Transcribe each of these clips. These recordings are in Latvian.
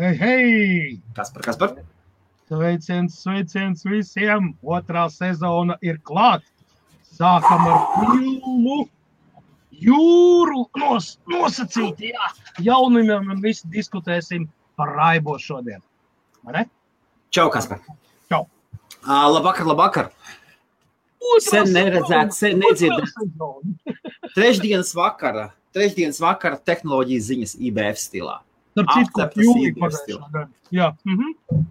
Hei, hei! Kas par, kas par? Sveiciens, sveiciens visiem! Otrā sezona ir klāta. Sākam ar filmu jūru nos, nosacīt. Jā, jaunumiem un visi diskutēsim par raibo šodien. Ne? Čau, kas par? Čau. Uh, labvakar, labvakar. Sen neredzēts, sen nedzirdēts. Trešdienas vakara, trešdienas vakara tehnoloģijas ziņas IBF stilā. Starp citu, ko IBF pagājušā gada. Jā. Mhm.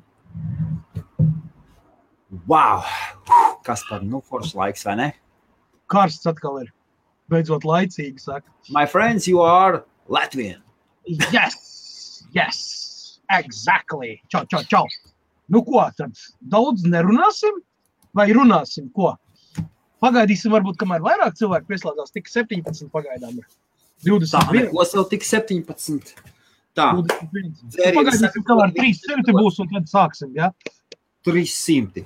Wow! Kas par nu foršs laiks, vai ne? Karsts atkal ir. Beidzot laicīgi saka. My friends, you are Latvian. Yes! Yes! Exactly! Čau, čau, čau! Nu ko, tad daudz nerunāsim? Vai runāsim? Ko? Pagaidīsim, varbūt, kamēr vairāk cilvēku pieslēdzās. Tik 17 pagaidām ir. Tā, 21. nekos vēl tik 17. Tā, 21. Dzēriens Pagaidīsim, saka, kamēr ko 300 būs, un tad sāksim. Ja? 300.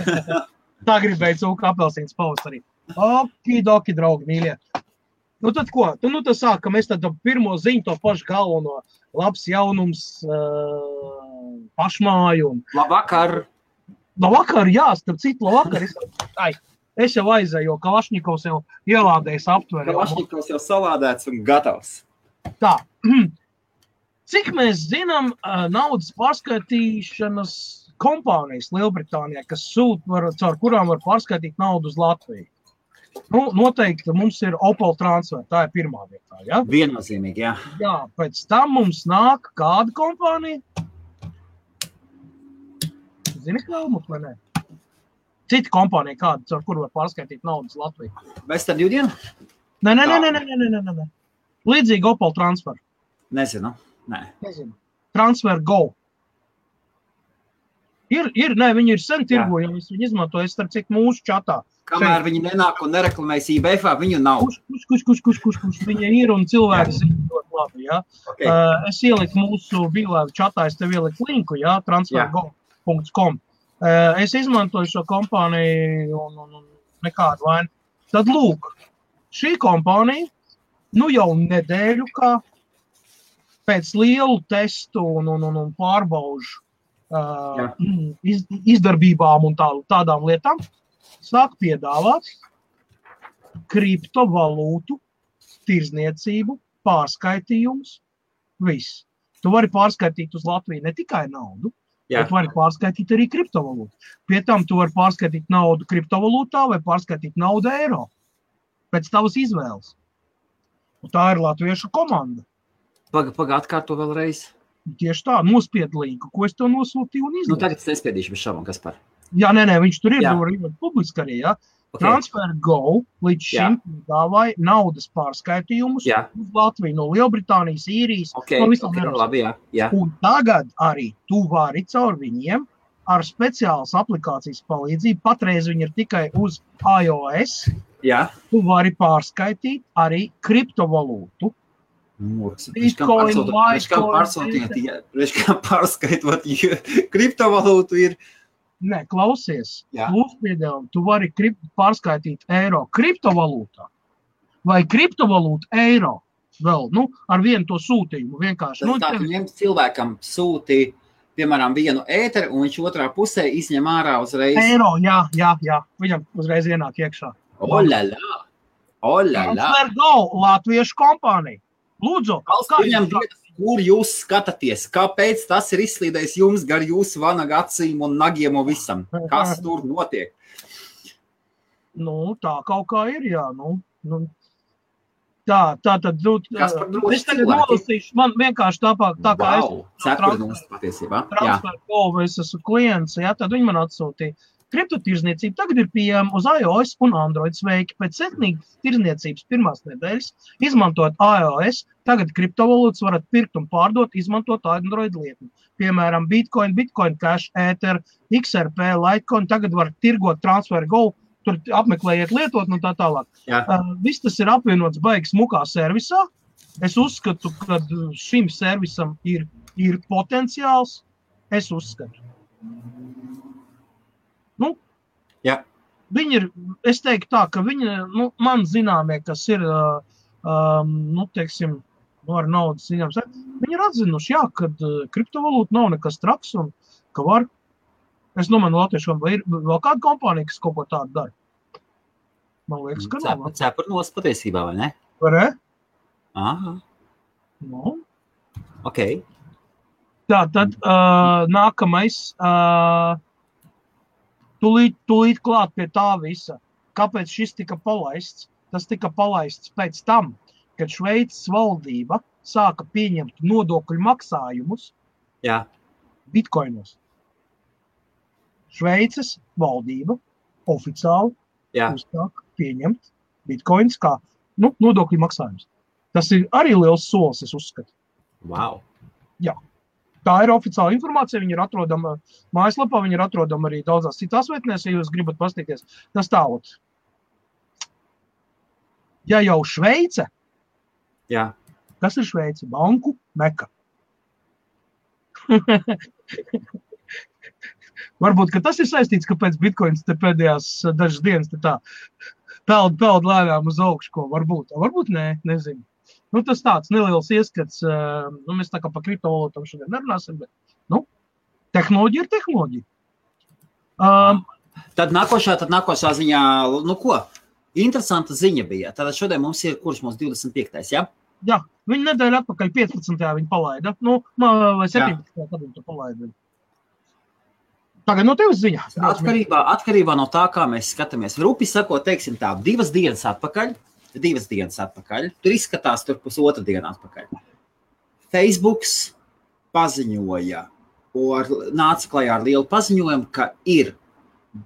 Tā gribēja cūka apelsīns pavasarī. Okidoki, draugi, mīļie. Nu tad ko? Tu, nu tad sākam. Mēs tad pirmo ziņu, to pašu galveno. Labs jaunums, uh, pašmāju. Un... Labvakar! No vakara, jā, starp citu, no vakara. Es, ai, es jau aizēju, jo Kalašņikovs jau ielādējis aptverē. Kalašņikovs jau salādēts un gatavs. Tā. Cik mēs zinām, naudas pārskaitīšanas kompānijas Lielbritānijā, kas sūta, caur kurām var pārskaitīt naudu uz Latviju. Nu, noteikti mums ir Opel transfer, tā ir pirmā vietā. Ja? Viennozīmīgi, jā. jā. Pēc tam mums nāk kāda kompānija. Zini, kā mums vai ne? Cita kompānija, kāda, caur kuru var pārskaitīt naudu Latvijā. Western Union? Nē, nē, nē, nē, nē, nē, nē, nē. Līdzīgi Opel transfer. Nezinu. Nē. Nezinu. Transfer Go. Ir, ir, nē, viņi ir sen tirgojumi. Es viņu izmantoju, starp citu, mūsu čatā. Kamēr viņi nenāk un nereklamēs IBF, viņu nav. Kurš, kurš, kurš, kurš, kurš, kurš, kurš viņa ir un cilvēki zina ļoti labi. Ja? Okay. Uh, es ieliku mūsu bilēju čatā, es tev ieliku linku, ja? transfergo.com. Uh, es izmantoju šo kompāniju un, un, un nekādu vainu. Tad lūk, šī kompānija nu jau nedēļu kā pēc lielu testu un, un, un, un pārbaužu uh, iz, izdarbībām un tā, tādām lietām sāk piedāvāt kriptovalūtu, tirzniecību, pārskaitījumus. Viss. Tu vari pārskaitīt uz Latviju ne tikai naudu, Jā. bet vari pārskaitīt arī kriptovalūtu. Pie tam tu vari pārskaitīt naudu kriptovalūtā vai pārskaitīt naudu eiro. Pēc tavas izvēles. Un tā ir latviešu komanda. Pagaid, pagaid, atkārto vēlreiz. Tieši tā, nospied linku, ko es tev nosūtīju Nu, tagad es nespiedīšu bez šaubām, kas par. Jā, nē, nē, viņš tur ir. Ir publiski arī. Ja? Okay. Transfer Go līdz šim piedāvāja naudas pārskaitījumus Jā. uz Latviju, no Lielbritānijas, īrijas, Okay. no visām okay. Eiropas. Labi, jā. jā. Un tagad arī tu vari caur viņiem ar speciālas aplikācijas palīdzību, patreiz viņi ir tikai uz iOS, jā. tu vari pārskaitīt arī kriptovalūtu. Pārskaitot, kriptovalūtu ir. Nē, klausies, lūdzu, tu vari kript, pārskaitīt eiro kriptovalūtā vai kriptovalūtu eiro. Vēl nu, ar vienu to sūtījumu. Vienkārši Tas nu, tā, tev- cilvēkam sūti, piemēram, vienu ēteru, un viņš otrā pusē izņem ārā uzreiz. eiro, jā, jā, jā. Viņam uzreiz ienāk iekšā. Olala! Olala! Transfer Go, Latviešu kompānija. Lūdzu, dietas, kur jūs skatāties? Kāpēc tas ir izslīdējis jums gar jūsu vanaga acīm un nagiem un visam? Kas tur notiek? Nu, tā kaut kā ir. Jā, nu, nu. Tā, tā tad. Nu, es tagad nolasīšu. Man vienkārši tāpat, tā kā wow, es cepurnos patiesībā. Jā, transferu, es esmu klients, ja, tad viņi man atsūtīja. Kriptotirzniecība tagad ir pieejama uz iOS un Android sveiki. Pēc sekmīgas tirzniecības pirmās nedēļas, izmantojot iOS, tagad kriptovalūtas varat pirkt un pārdot, izmantot Android lietni. Piemēram, Bitcoin, Bitcoin Cash, Ether, XRP, Litecoin. Tagad var tirgot transferu go, tur apmeklējiet, lietot un tā tālāk. Jā. Uh, viss tas ir apvienots baigas mukā servisā. Es uzskatu, ka šim servisam ir, ir potenciāls. Es uzskatu. Jā. Viņi ir, es teiktu, tā, ka viņi, nu, man zināmie, kas ir, uh, um, nu, teiksim, nu, ar naudas ziņām. Viņi ir atzinuši, jā, ka kriptovalūta nav nekas traks un ka var. Es domāju, Latvijas vai ir vēl kāda kompānija, kas kaut ko tādu dara. Man liekas, ka nav. Cepurnos patiesībā, vai ne? Vai ne? Aha. Nu. Ok. Tā, tad uh, nākamais. Uh, tūlīt, tūlīt klāt pie tā visa. Kāpēc šis tika palaists? Tas tika palaists pēc tam, kad Šveices valdība sāka pieņemt nodokļu maksājumus Jā. bitkoinos. Šveices valdība oficiāli Jā. uzsāk pieņemt bitkoinus kā nu, nodokļu maksājumus. Tas ir arī liels solis, es uzskatu. Wow. Tā ir oficiāla informācija. Viņa ir atrodama mājaslapā, viņa ir atrodama arī daudzās citās vietnēs, ja jūs gribat paskatīties. Tas tālāk. Ja jau Šveice, Jā. kas ir Šveice? Banku meka. Varbūt tas ir saistīts, kāpēc Bitcoins pēdējās dažas dienas tā peld, peld lēnām uz augšu. Varbūt, varbūt nē, nezinu. Nu, tas tāds neliels ieskats. Nu, mēs tā kā par kriptovalūtām šodien nerunāsim, bet nu, tehnoloģija ir tehnoloģija. Um, tad nākošā, tad nākošā ziņā, nu ko? Interesanta ziņa bija. Tātad šodien mums ir kurš mums 25. Ja? Jā, viņa nedēļa atpakaļ 15. viņa palaida. Nu, vai 17. kad viņa to palaida. Tagad no tevis ziņā. Atkarībā, atkarībā no tā, kā mēs skatāmies. Rupi sakot, teiksim tā, divas dienas atpakaļ, divas dienas atpakaļ, tur izskatās tur pusotra diena atpakaļ. Facebooks paziņoja, ar, nāca klajā ar lielu paziņojumu, ka ir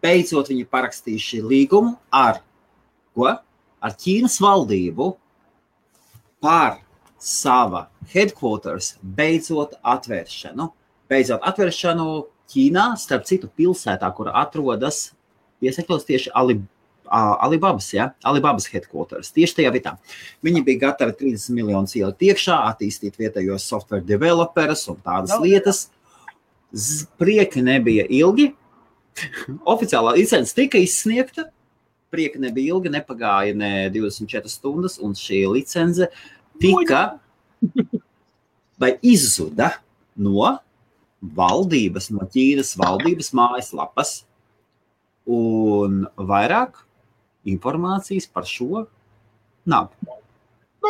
beidzot viņi parakstījuši līgumu ar, ko? ar Ķīnas valdību par sava headquarters beidzot atvēršanu. Beidzot atvēršanu Ķīnā, starp citu, pilsētā, kur atrodas piesakļos tieši Alibaba. Alibabas, ja? Alibabas headquarters. Tieši tajā vietā. Viņi bija gatavi 30 miljonus ielikt iekšā, attīstīt vietējos software developerus un tādas Daudz. lietas. Z prieki nebija ilgi. Oficiālā licence tika izsniegta. Prieki nebija ilgi, nepagāja ne 24 stundas, un šī licence tika vai izzuda no valdības, no Ķīnas valdības mājaslapas. Un vairāk informācijas par šo nav. Nu.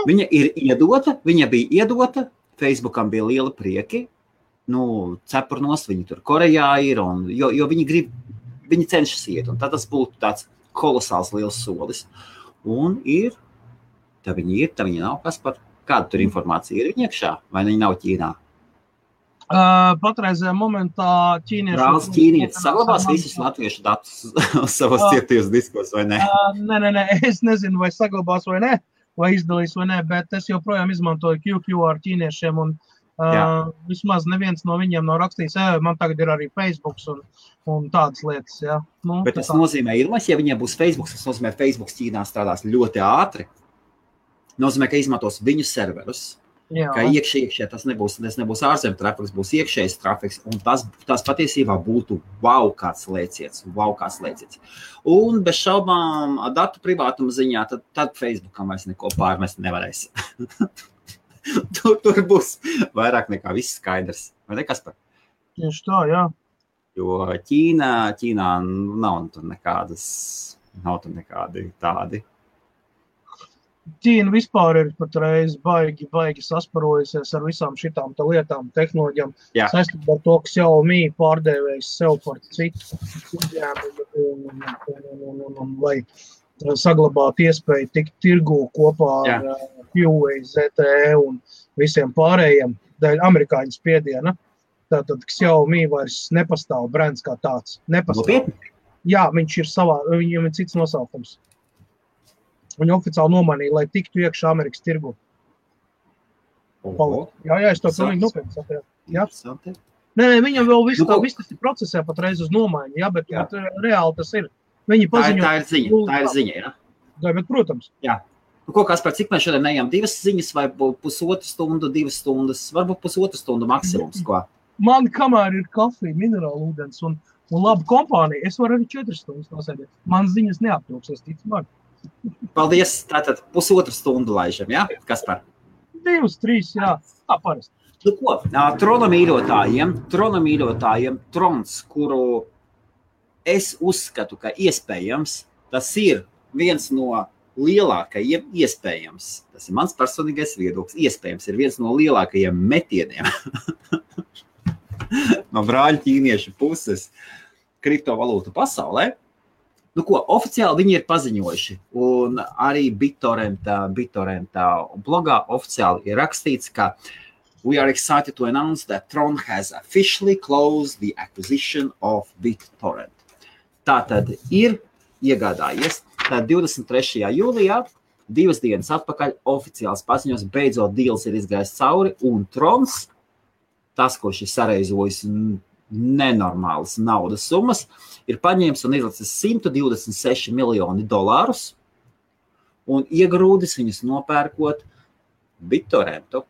Viņa ir iedota, viņa bija iedota, Facebookam bija liela prieki. Nu, cepurnos viņi tur Korejā ir, un, jo, jo viņi grib, viņi cenšas iet, un tad tas būtu tāds kolosāls liels solis. Un ir, tā viņi ir, tā viņi nav, kas par kādu tur informāciju ir viņa iekšā, vai viņi nav Ķīnā. Uh, patreizajā momentā ķīnieši. Brālis ķīnietis saglabās visus latviešu datus savos uh, cietajos diskos, vai ne? Uh, nē, nē, nē, es nezinu, vai saglabās vai nē, vai izdalīs vai nē, bet es joprojām izmantoju QQ ar ķīniešiem. Un, uh, Jā. vismaz neviens no viņiem nav rakstījis, e, man tagad ir arī Facebook un, un tādas lietas. Ja? Nu, bet tas tā. nozīmē, Ilmas, ja viņiem būs Facebook, tas nozīmē, ka Facebook Ķīnā strādās ļoti ātri. Nozīmē, ka izmantos viņu serverus Jā. Ka iekšā, iekšā tas nebūs, tas nebūs ārzemju trafiks, būs iekšējais trafiks. Tas, tas patiesībā būtu wow, kāds lēciens. Wow, kāds lēciens. Un bez šaubām, datu privātuma ziņā, tad, tad Facebookam vairs neko pārmest nevarēs. tur, tur būs vairāk nekā viss skaidrs. Vai ne kas par? Tieši tā, jā. Jo Ķīnā, Ķīnā nav tur nekādas, nav tur nekādi tādi Ķīna vispār ir patreiz baigi, baigi sasparojusies ar visām šīm lietām, tehnoloģijām. Jā. Saistībā ar to, ka Xiaomi pārdēvējis sev par citu uzņēmumu, lai saglabātu iespēju tikt tirgū kopā Jā. ar Huawei, ZTE un visiem pārējiem dēļ amerikāņu spiediena. Tātad Xiaomi vairs nepastāv brands kā tāds. Nepastāv. Jā, viņš ir savā, viņam ir cits nosaukums. Viņi oficiāli nomainīja, lai tiktu iekšā Amerikas tirgu. Jā, jā, es to pilnīgi nopietni saprotu. Nē, nē, viņam vēl viss, nu, viss tas ir procesā patreiz uz nomaiņu, jā, bet, jā. bet reāli tas ir. Viņi paziņo. Tā ir, tā ir ziņa, tā ir ziņa, jā. Jā, bet, protams. Jā. Nu, ko kas par cik mēs šodien ejam? Divas ziņas vai pusotru stundu, divas stundas, varbūt pusotru stundu maksimums, ko? Man kamēr ir kafija, minerāla ūdens un, un laba kompānija, es varu arī četras stundas nosēdēt. Man ziņas neaptrūks, es ticu man. Paldies. Tātad pusotru stundu laižam, jā? Ja? Kas par? Divas, trīs, jā, tā parasti. Nu, ko, trona mīļotājiem, trona mīļotājiem, trons, kuru es uzskatu, ka iespējams tas ir viens no lielākajiem, iespējams, tas ir mans personīgais viedoklis, iespējams, ir viens no lielākajiem metieniem no brāļa ķīniešu puses kriptovalūtu pasaulē. Nu, ko, oficiāli viņi ir paziņojuši, un arī BitTorrentā, BitTorrentā blogā oficiāli ir rakstīts, ka we are excited to announce that Tron has officially closed the acquisition of BitTorrent. Tā tad ir iegādājies. Tad 23. jūlijā, divas dienas atpakaļ, oficiāls paziņojums, beidzot, deals ir izgājis cauri, un Trons, tas, kurš ir sareizojis nenormālas naudas summas, ir paņēmis un izlicis 126 miljoni dolārus un iegrūdis viņus nopērkot BitTorrentu.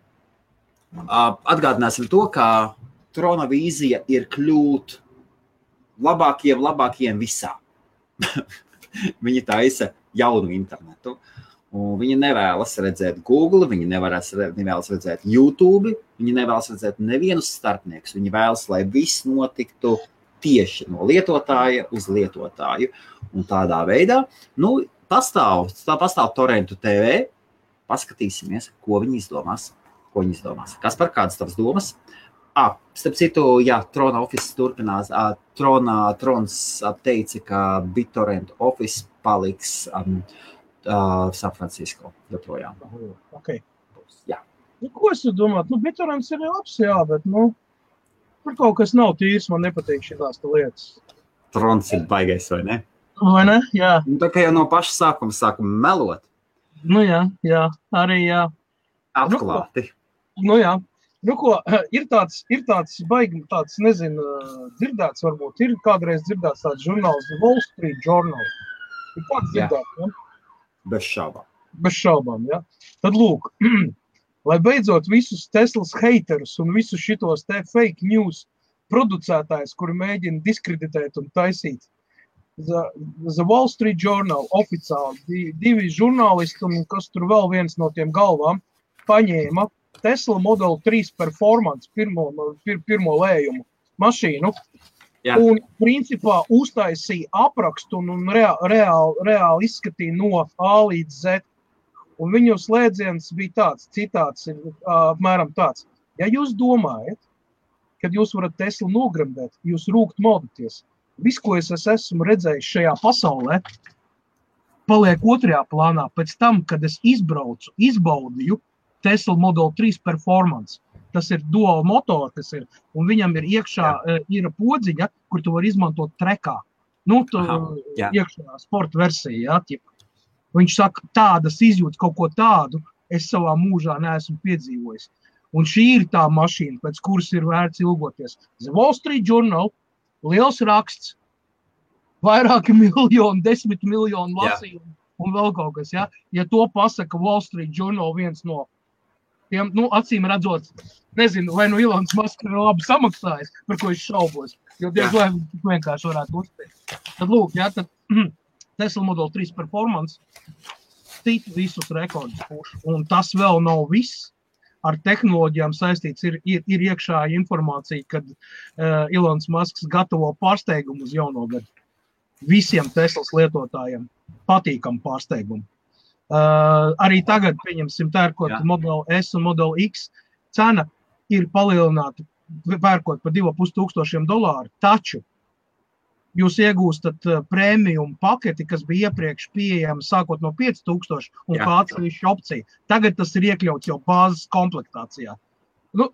Atgādināsim to, ka Trona vīzija ir kļūt labākiem, labākiem visā. viņi taisa jaunu internetu. Un viņi nevēlas redzēt Google, viņi nevēlas, nevēlas redzēt YouTube, viņi nevēlas redzēt nevienu starpnieku. Viņi vēlas, lai viss notiktu tieši no lietotāja uz lietotāju. Un tādā veidā nu, pastāv, pastāv Torentu TV. Paskatīsimies, ko viņi izdomās. Ko viņi izdomās. Kas par kādas tavas domas? Ah, starp citu, jā, Trona Office turpinās. Uh, Trona, Trons teica, ka BitTorrent Office paliks um, uh, San Francisco joprojām. Okay. Jā. Nu, ko es domāju? Nu, BitTorrents ir labs, jā, bet nu, tur kaut kas nav tīrs. Man nepatīk šīs lietas. Trons ir baigais, vai ne? Vai ne? Jā. Nu, tā kā jau no paša sākuma sākuma melot. Nu, jā, jā, arī jā. Atklāti. Nu, nu jā, Nu, ko, ir tāds, ir tāds baigi, tāds, nezinu, dzirdēts, varbūt ir kādreiz dzirdēts tāds žurnāls, Wall Street Journal. Ir tāds dzirdēts, ja? Bez šaubām. Bez šaubām, ja. Tad lūk, lai beidzot visus Teslas haterus un visus šitos te fake news producētājus, kuri mēģina diskreditēt un taisīt. The, the Wall Street Journal oficiāli divi žurnālisti un kas tur vēl viens no tiem galvām paņēma Tesla Model 3 performance, pirmo, pir, pirmo lējumu mašīnu. Jā. Un, principā, uztaisīja aprakstu un, un reāli, reāli, reāli izskatīja no A līdz Z. Un viņu slēdziens bija tāds, citāts, apmēram tāds. Ja jūs domājat, kad jūs varat Teslu nogremdēt, jūs rūkt modaties. Viss, ko es esmu redzējis šajā pasaulē, paliek otrajā plānā. Pēc tam, kad es izbraucu, izbaudīju, Tesla Model 3 performance. Tas ir dual motors, un viņam ir iekšā jā. E, ir podziņa, kur tu vari izmantot trekā. Nu, tu Aha, jā. iekšā sporta versija, jā, ķipa. Viņš saka, tādas izjūtas, kaut ko tādu es savā mūžā neesmu piedzīvojis. Un šī ir tā mašīna, pēc kuras ir vērts ilgoties. The Wall Street Journal, liels raksts, vairāki miljoni, desmit miljoni lasījumu un vēl kaut kas. Ja, ja to pasaka Wall Street Journal, viens no tiem, nu, acīm redzot, nezinu, vai nu Ilons Masks ir labi samaksājis, par ko es šaubos. Jo diez vai viņš vienkārši varētu uzspēt. Tad, lūk, jā, tad Tesla Model 3 performance citi visus rekordus puš. Un tas vēl nav viss. Ar tehnoloģijām saistīts ir, ir, ir iekšā informācija, kad uh, Ilons Masks gatavo pārsteigumu uz jauno gadu. Visiem Teslas lietotājiem patīkam pārsteigumu. Uh, arī tagad, pieņemsim, pērkot Jā. Model S un Model X, cena ir palielināta, pērkot par 2,5 tūkstošiem dolāru. Taču jūs iegūstat prēmiju paketi, kas bija iepriekš pieejama sākot no 5000 un Jā. kā atsevišķa opcija. Tagad tas ir iekļauts jau bāzes komplektācijā. Nu,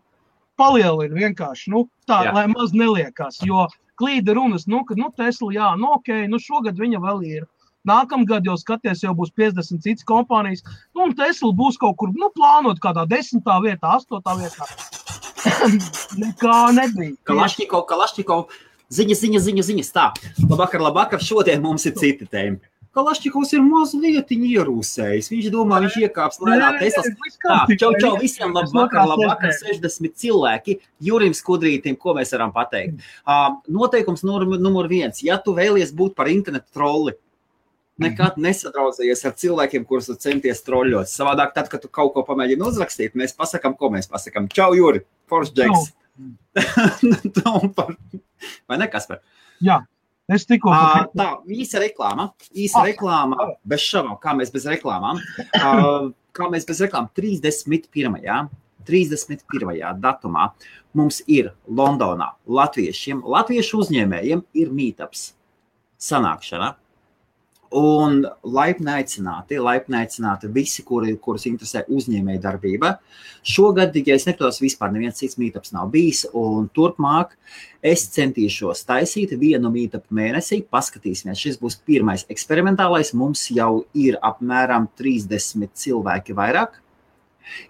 palielina vienkārši nu, tā, Jā. lai maz neliekās. Jo klīda runas, nu, ka nu, Tesla, jā, nu, ok, nu, šogad viņa vēl ir Nākamgad jau skaties, jau būs 50 citas kompānijas. Nu, un Tesla būs kaut kur nu, plānot kādā desmitā vietā, astotā vietā. Nekā nebija. Kalašņiko, Kalašņiko, ziņa, ziņa, ziņa, ziņas. Tā, labvakar, labvakar, šodien mums ir citi tēmi. Kalašņikovs ir mazliet ierūsējis. Viņš domā, viņš iekāps lēnā Teslas. Tā, čau, čau, visiem labvakar, labvakar, 60 cilvēki. Jurim Skudrītim, ko mēs varam pateikt? Uh, noteikums numur, numur viens. Ja tu vēlies būt par internetu trolli, nekad nesadraudzējies ar cilvēkiem, kurus centies troļļot. Savādāk, tad, kad tu kaut ko pamēģini uzrakstīt, mēs pasakām, ko mēs pasakām. Čau, Juri, Force Jacks. Vai ne, Kaspar? Jā. Es tikko uh, tā īsa reklāma, īsa ah, reklāma, ah. bez šaubām, kā mēs bez reklāmām. Uh, kā mēs bez reklāmām 31. 31. datumā mums ir Londonā latviešiem, latviešu uzņēmējiem ir mītaps sanākšana. Un laipni aicināti, laipni aicināti visi, kuri, kurus interesē uzņēmēja darbība. Šogad, ja es nekļūdos, vispār neviens cits mītāps nav bijis. Turpmāk es centīšos taisīt vienu mītāpu mēnesī. Paskatīsimies, šis būs pirmais eksperimentālais. Mums jau ir apmēram 30 cilvēki vairāk.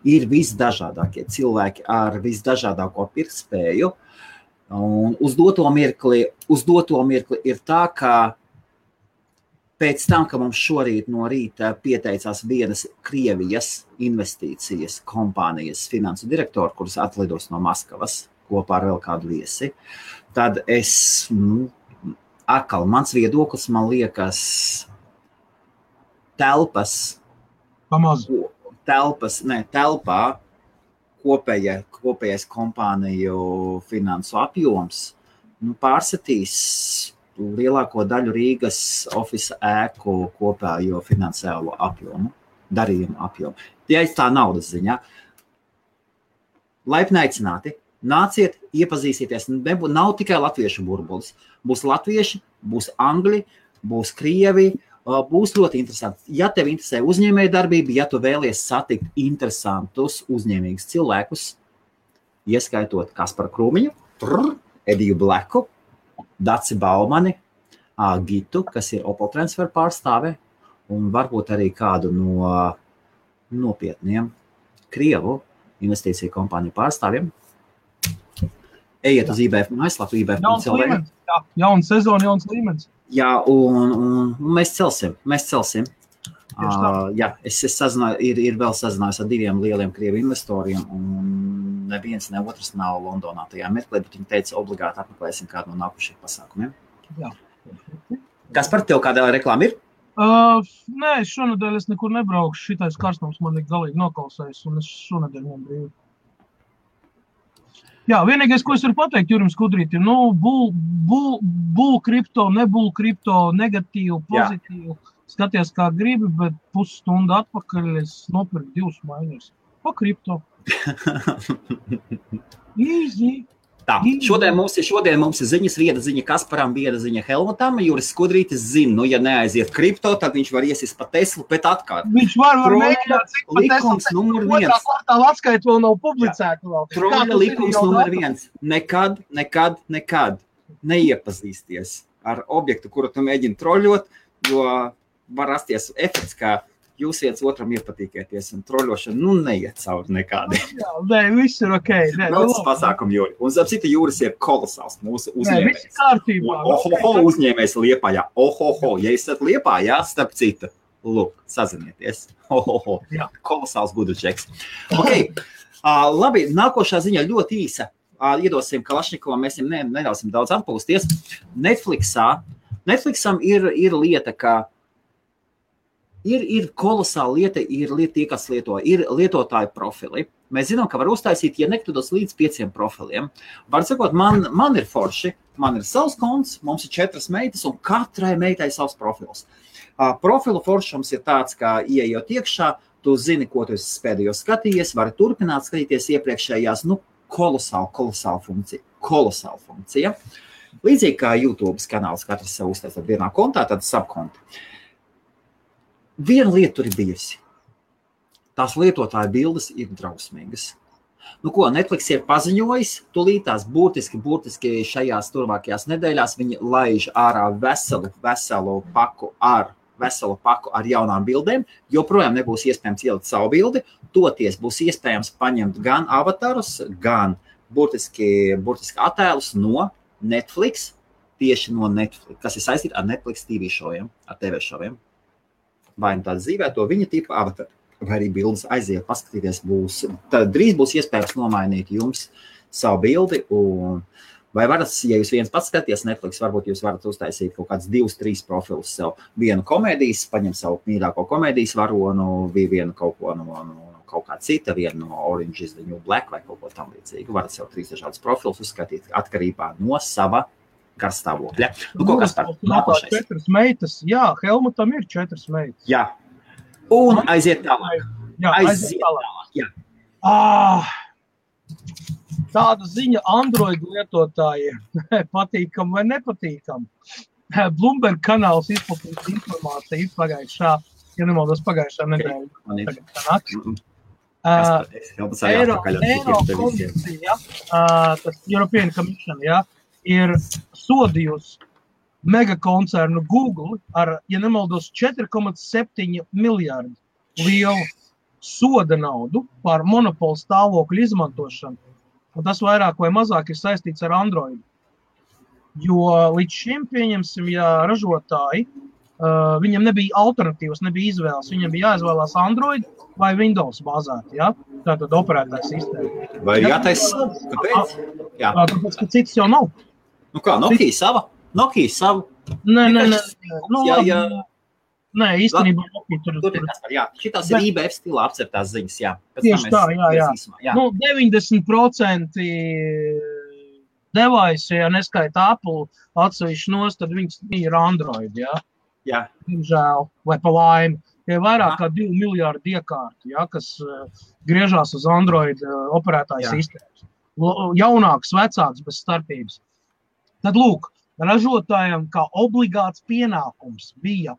Ir visdažādākie cilvēki ar visdažādāko pirktspēju. Un uz doto mirkli, uz doto mirkli ir tā, ka Pēc tam, ka mums šorīt no rīta pieteicās vienas Krievijas investīcijas kompānijas finansu direktora, kuras atlidos no Maskavas kopā ar vēl kādu viesi, tad es, nu, atkal mans viedoklis, man liekas, telpas, Pamaz. telpas, ne, telpā kopējā, kopējais kompāniju finansu apjoms nu, pārsatīs lielāko daļu Rīgas oficiālu ēku kopējo finansiālo apjomu, darījumu apjomu. Ja tā naudas ziņā, laipni aicināti, nāciet, iepazīsieties. Nav tikai latviešu burbulis. Būs latvieši, būs angļi, būs krievi. Būs ļoti interesanti. Ja tev interesē uzņēmējdarbība, ja tu vēlies satikt interesantus, uzņēmīgus cilvēkus, ieskaitot Kasparu Krūmiņu, Ediju Bleku, Daci Baumani, Gitu, kas ir Opel transfer pārstāve, un varbūt arī kādu no nopietniem Krievu investīciju kompāniju pārstāvjiem. Ejiet uz IBF mājaslapu, IBF. Jā, jauns sezona, jauns līmenis. Jā, un, un, un mēs celsim, mēs celsim. Uh, jā, es, es sazināju, ir, ir vēl sazinājies ar diviem lieliem krievu investoriem, un neviens ne otrs nav Londonā tajā mirklī, bet viņi teica, obligāti apmeklēsim kādu no nākušajiem pasākumiem. Jā. Kas par tevi kādā reklāmā ir? Uh, nē, šonadēļ es nekur nebraukšu. Šitais karstums man ir galīgi nokausējis, un es šonadēļ nebrīvu. Jā, vienīgais, ko es varu pateikt Jurim Skudrītam, nu, būl, būl, būl kripto, nebūl kripto, negatīvu, pozitīvu. Jā. Skaties, kā gribi, bet pusstundu atpakaļ es nopirku divus maiņus pa kripto. Easy. Tā, šodien mums, ir, šodien mums ir ziņas, viena ziņa Kasparam, viena ziņa Helmutam. Juris Skudrītis zina, nu, ja neaiziet kripto, tad viņš var iesist pa Teslu, bet atkal. Viņš var, var mēģināt, cik likums Tesla, numur viens. Kvartāla atskaita vēl nav publicēta vēl. Troļa likums numur viens. Nekad, nekad, nekad neiepazīsties ar objektu, kuru tu mēģini troļot, jo var rasties efekts, kā jūs viens otram iepatīkieties, un troļošana nu, neiet cauri nekādiem. Jā, nē, viss ir ok. Nē, Daudz nu, pasākumu jūri. Un, ap citu, jūras ir kolosāls mūsu uzņēmējs. Nē, kārtībā. Ohoho, uzņēmējs Liepājā. Ohoho, ja esat Liepājā, starp citu, lūk, sazinieties. Ohoho, jā, kolosāls gudručeks. Ok, uh, labi, nākošā ziņa ļoti īsa. Uh, iedosim Kalašnikovam, mēs viņam ne, neļausim daudz atpūsties. Netflixā, Netflixam ir, ir lieta, ka ir, ir kolosāla lieta, ir lieta, tie, kas lieto, ir lietotāju profili. Mēs zinām, ka var uztaisīt, ja nekļūdos, līdz pieciem profiliem. Var sakot, man, man ir forši, man ir savs konts, mums ir četras meitas, un katrai meitai savs profils. Uh, profilu foršums ir tāds, ka ieejot iekšā, tu zini, ko tu esi pēdējos skatījies, vari turpināt skatīties iepriekšējās, nu, kolosāla, kolosāla funkcija. Kolosāla funkcija. Līdzīgi kā YouTube kanāls, katrs sev uztaisa vienā kontā, tad subkonta. Uh, Viena lieta tur ir bijusi. Tās lietotāja bildes ir drausmīgas. Nu, ko Netflix ir paziņojis, tūlīt tās būtiski, būtiski šajās turpmākajās nedēļās viņi laiž ārā veselu, veselu paku ar veselu paku ar jaunām bildēm. Joprojām nebūs iespējams ielikt savu bildi. Toties būs iespējams paņemt gan avatarus, gan burtiski, burtiski attēlus no Netflix, tieši no Netflix, kas ir saistīti ar Netflix TV šoviem, ar TV šoviem vai nu tādu zīmēto viņa tipu avataru, vai arī bildes aiziet, paskatīties. Būs, tad drīz būs iespējams nomainīt jums savu bildi. Un, Vai varat, ja jūs viens pats skatāties Netflix, varbūt jūs varat uztaisīt kaut kādus divus, trīs profilus sev. Vienu komēdijas, paņem savu mīļāko komēdijas varonu, vienu kaut ko no, no kaut kā cita, viena no Orange is the New Black vai kaut ko tam līdzīgu. Varat sev trīs dažādus profilus uzskatīt atkarībā no sava garstāvokļa. Nu, kaut kas par nākošais. Četras meitas, jā, Helmutam ir četras meitas. Jā. Un aiziet tālāk. Jā, aiziet, tālāk. Jā. Ah, tāda ziņa Android lietotājiem patīkam vai nepatīkam. Bloomberg kanāls izplatīja informāciju pagājušā, ja nemaldos pagājušā nedēļā. Uh, Eiro, Eiro komisija, uh, tas European Commission, ja, ir sodījusi megakoncernu Google ar, ja nemaldos, 4,7 miljardu lielu soda naudu par monopolu stāvokļu izmantošanu Un tas vairāk vai mazāk ir saistīts ar Android. Jo līdz šim, pieņemsim, ja ražotāji, uh, viņam nebija alternatīvas, nebija izvēles. Viņam bija jāizvēlās Android vai Windows bāzēta. Ja? Tātad operētāja sistēma. Vai jātaisa? Kāpēc? Jā. Tāpēc, ka citas jau nav. Nu kā, Nokia sava? Nokia sava? Nē, nē, nē. Nu, jā, jā. Nē, īstenībā Nokia tur tur ir. Jā, šitās ir IBF stilā apceptās ziņas, jā. Pēc tieši tā, jā, jā. Īsumā, jā. Nu, 90% device, ja neskaita Apple atsevišķi nos, tad viņas ir Android, jā. Jā. Diemžēl, vai pa laimi. Ir vairāk kā 2 miljārdi iekārtu, ja, kas uh, griežās uz Android uh, operētāju sistēmas. Jaunāks, vecāks, bez starpības. Tad, lūk, ražotājiem kā obligāts pienākums bija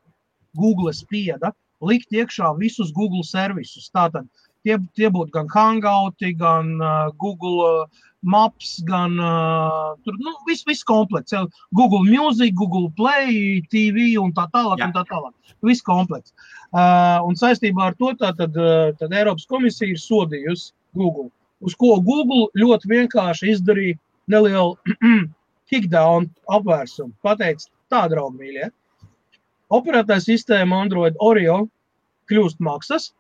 Google spieda likt iekšā visus Google servisus. Tātad tie, tie būtu gan Hangouti, gan uh, Google uh, Maps, gan uh, tur, nu, viss, viss komplekts. Google Music, Google Play, TV un tā tālāk. Jā. Un tā tālāk. Viss komplekts. Uh, un saistībā ar to tātad, uh, tad Eiropas komisija ir sodījusi Google. Uz ko Google ļoti vienkārši izdarīja nelielu kickdown apvērsumu. Pateicis, tā, draugi, mīļie, Operētāja sistēma Android Oreo kļūst maksas,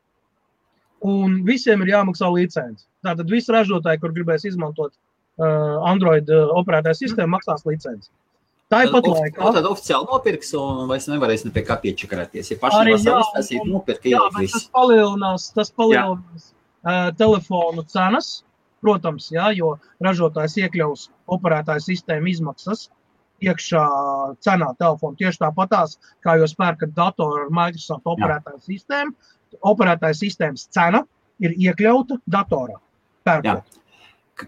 un visiem ir jāmaksā licence. Tātad visi ražotāji, kur gribēs izmantot uh, Android uh, operētāja sistēmu, maksās licenci. Tā ir pat laikā. Tad oficiāli nopirks, un vairs nevarēs ne pie kā piečakarēties. Ja paši arī savastāsīt, nopirka jā, tas palielinās, tas palielinās uh, telefonu cenas, protams, jā, jo ražotājs iekļaus operētāja sistēmu izmaksas iekšā cenā telefonu. Tieši tāpatās, kā jūs pērkat datoru ar Microsoft operētāju sistēmu, operētāja sistēmas cena ir iekļauta datorā. Pērkot.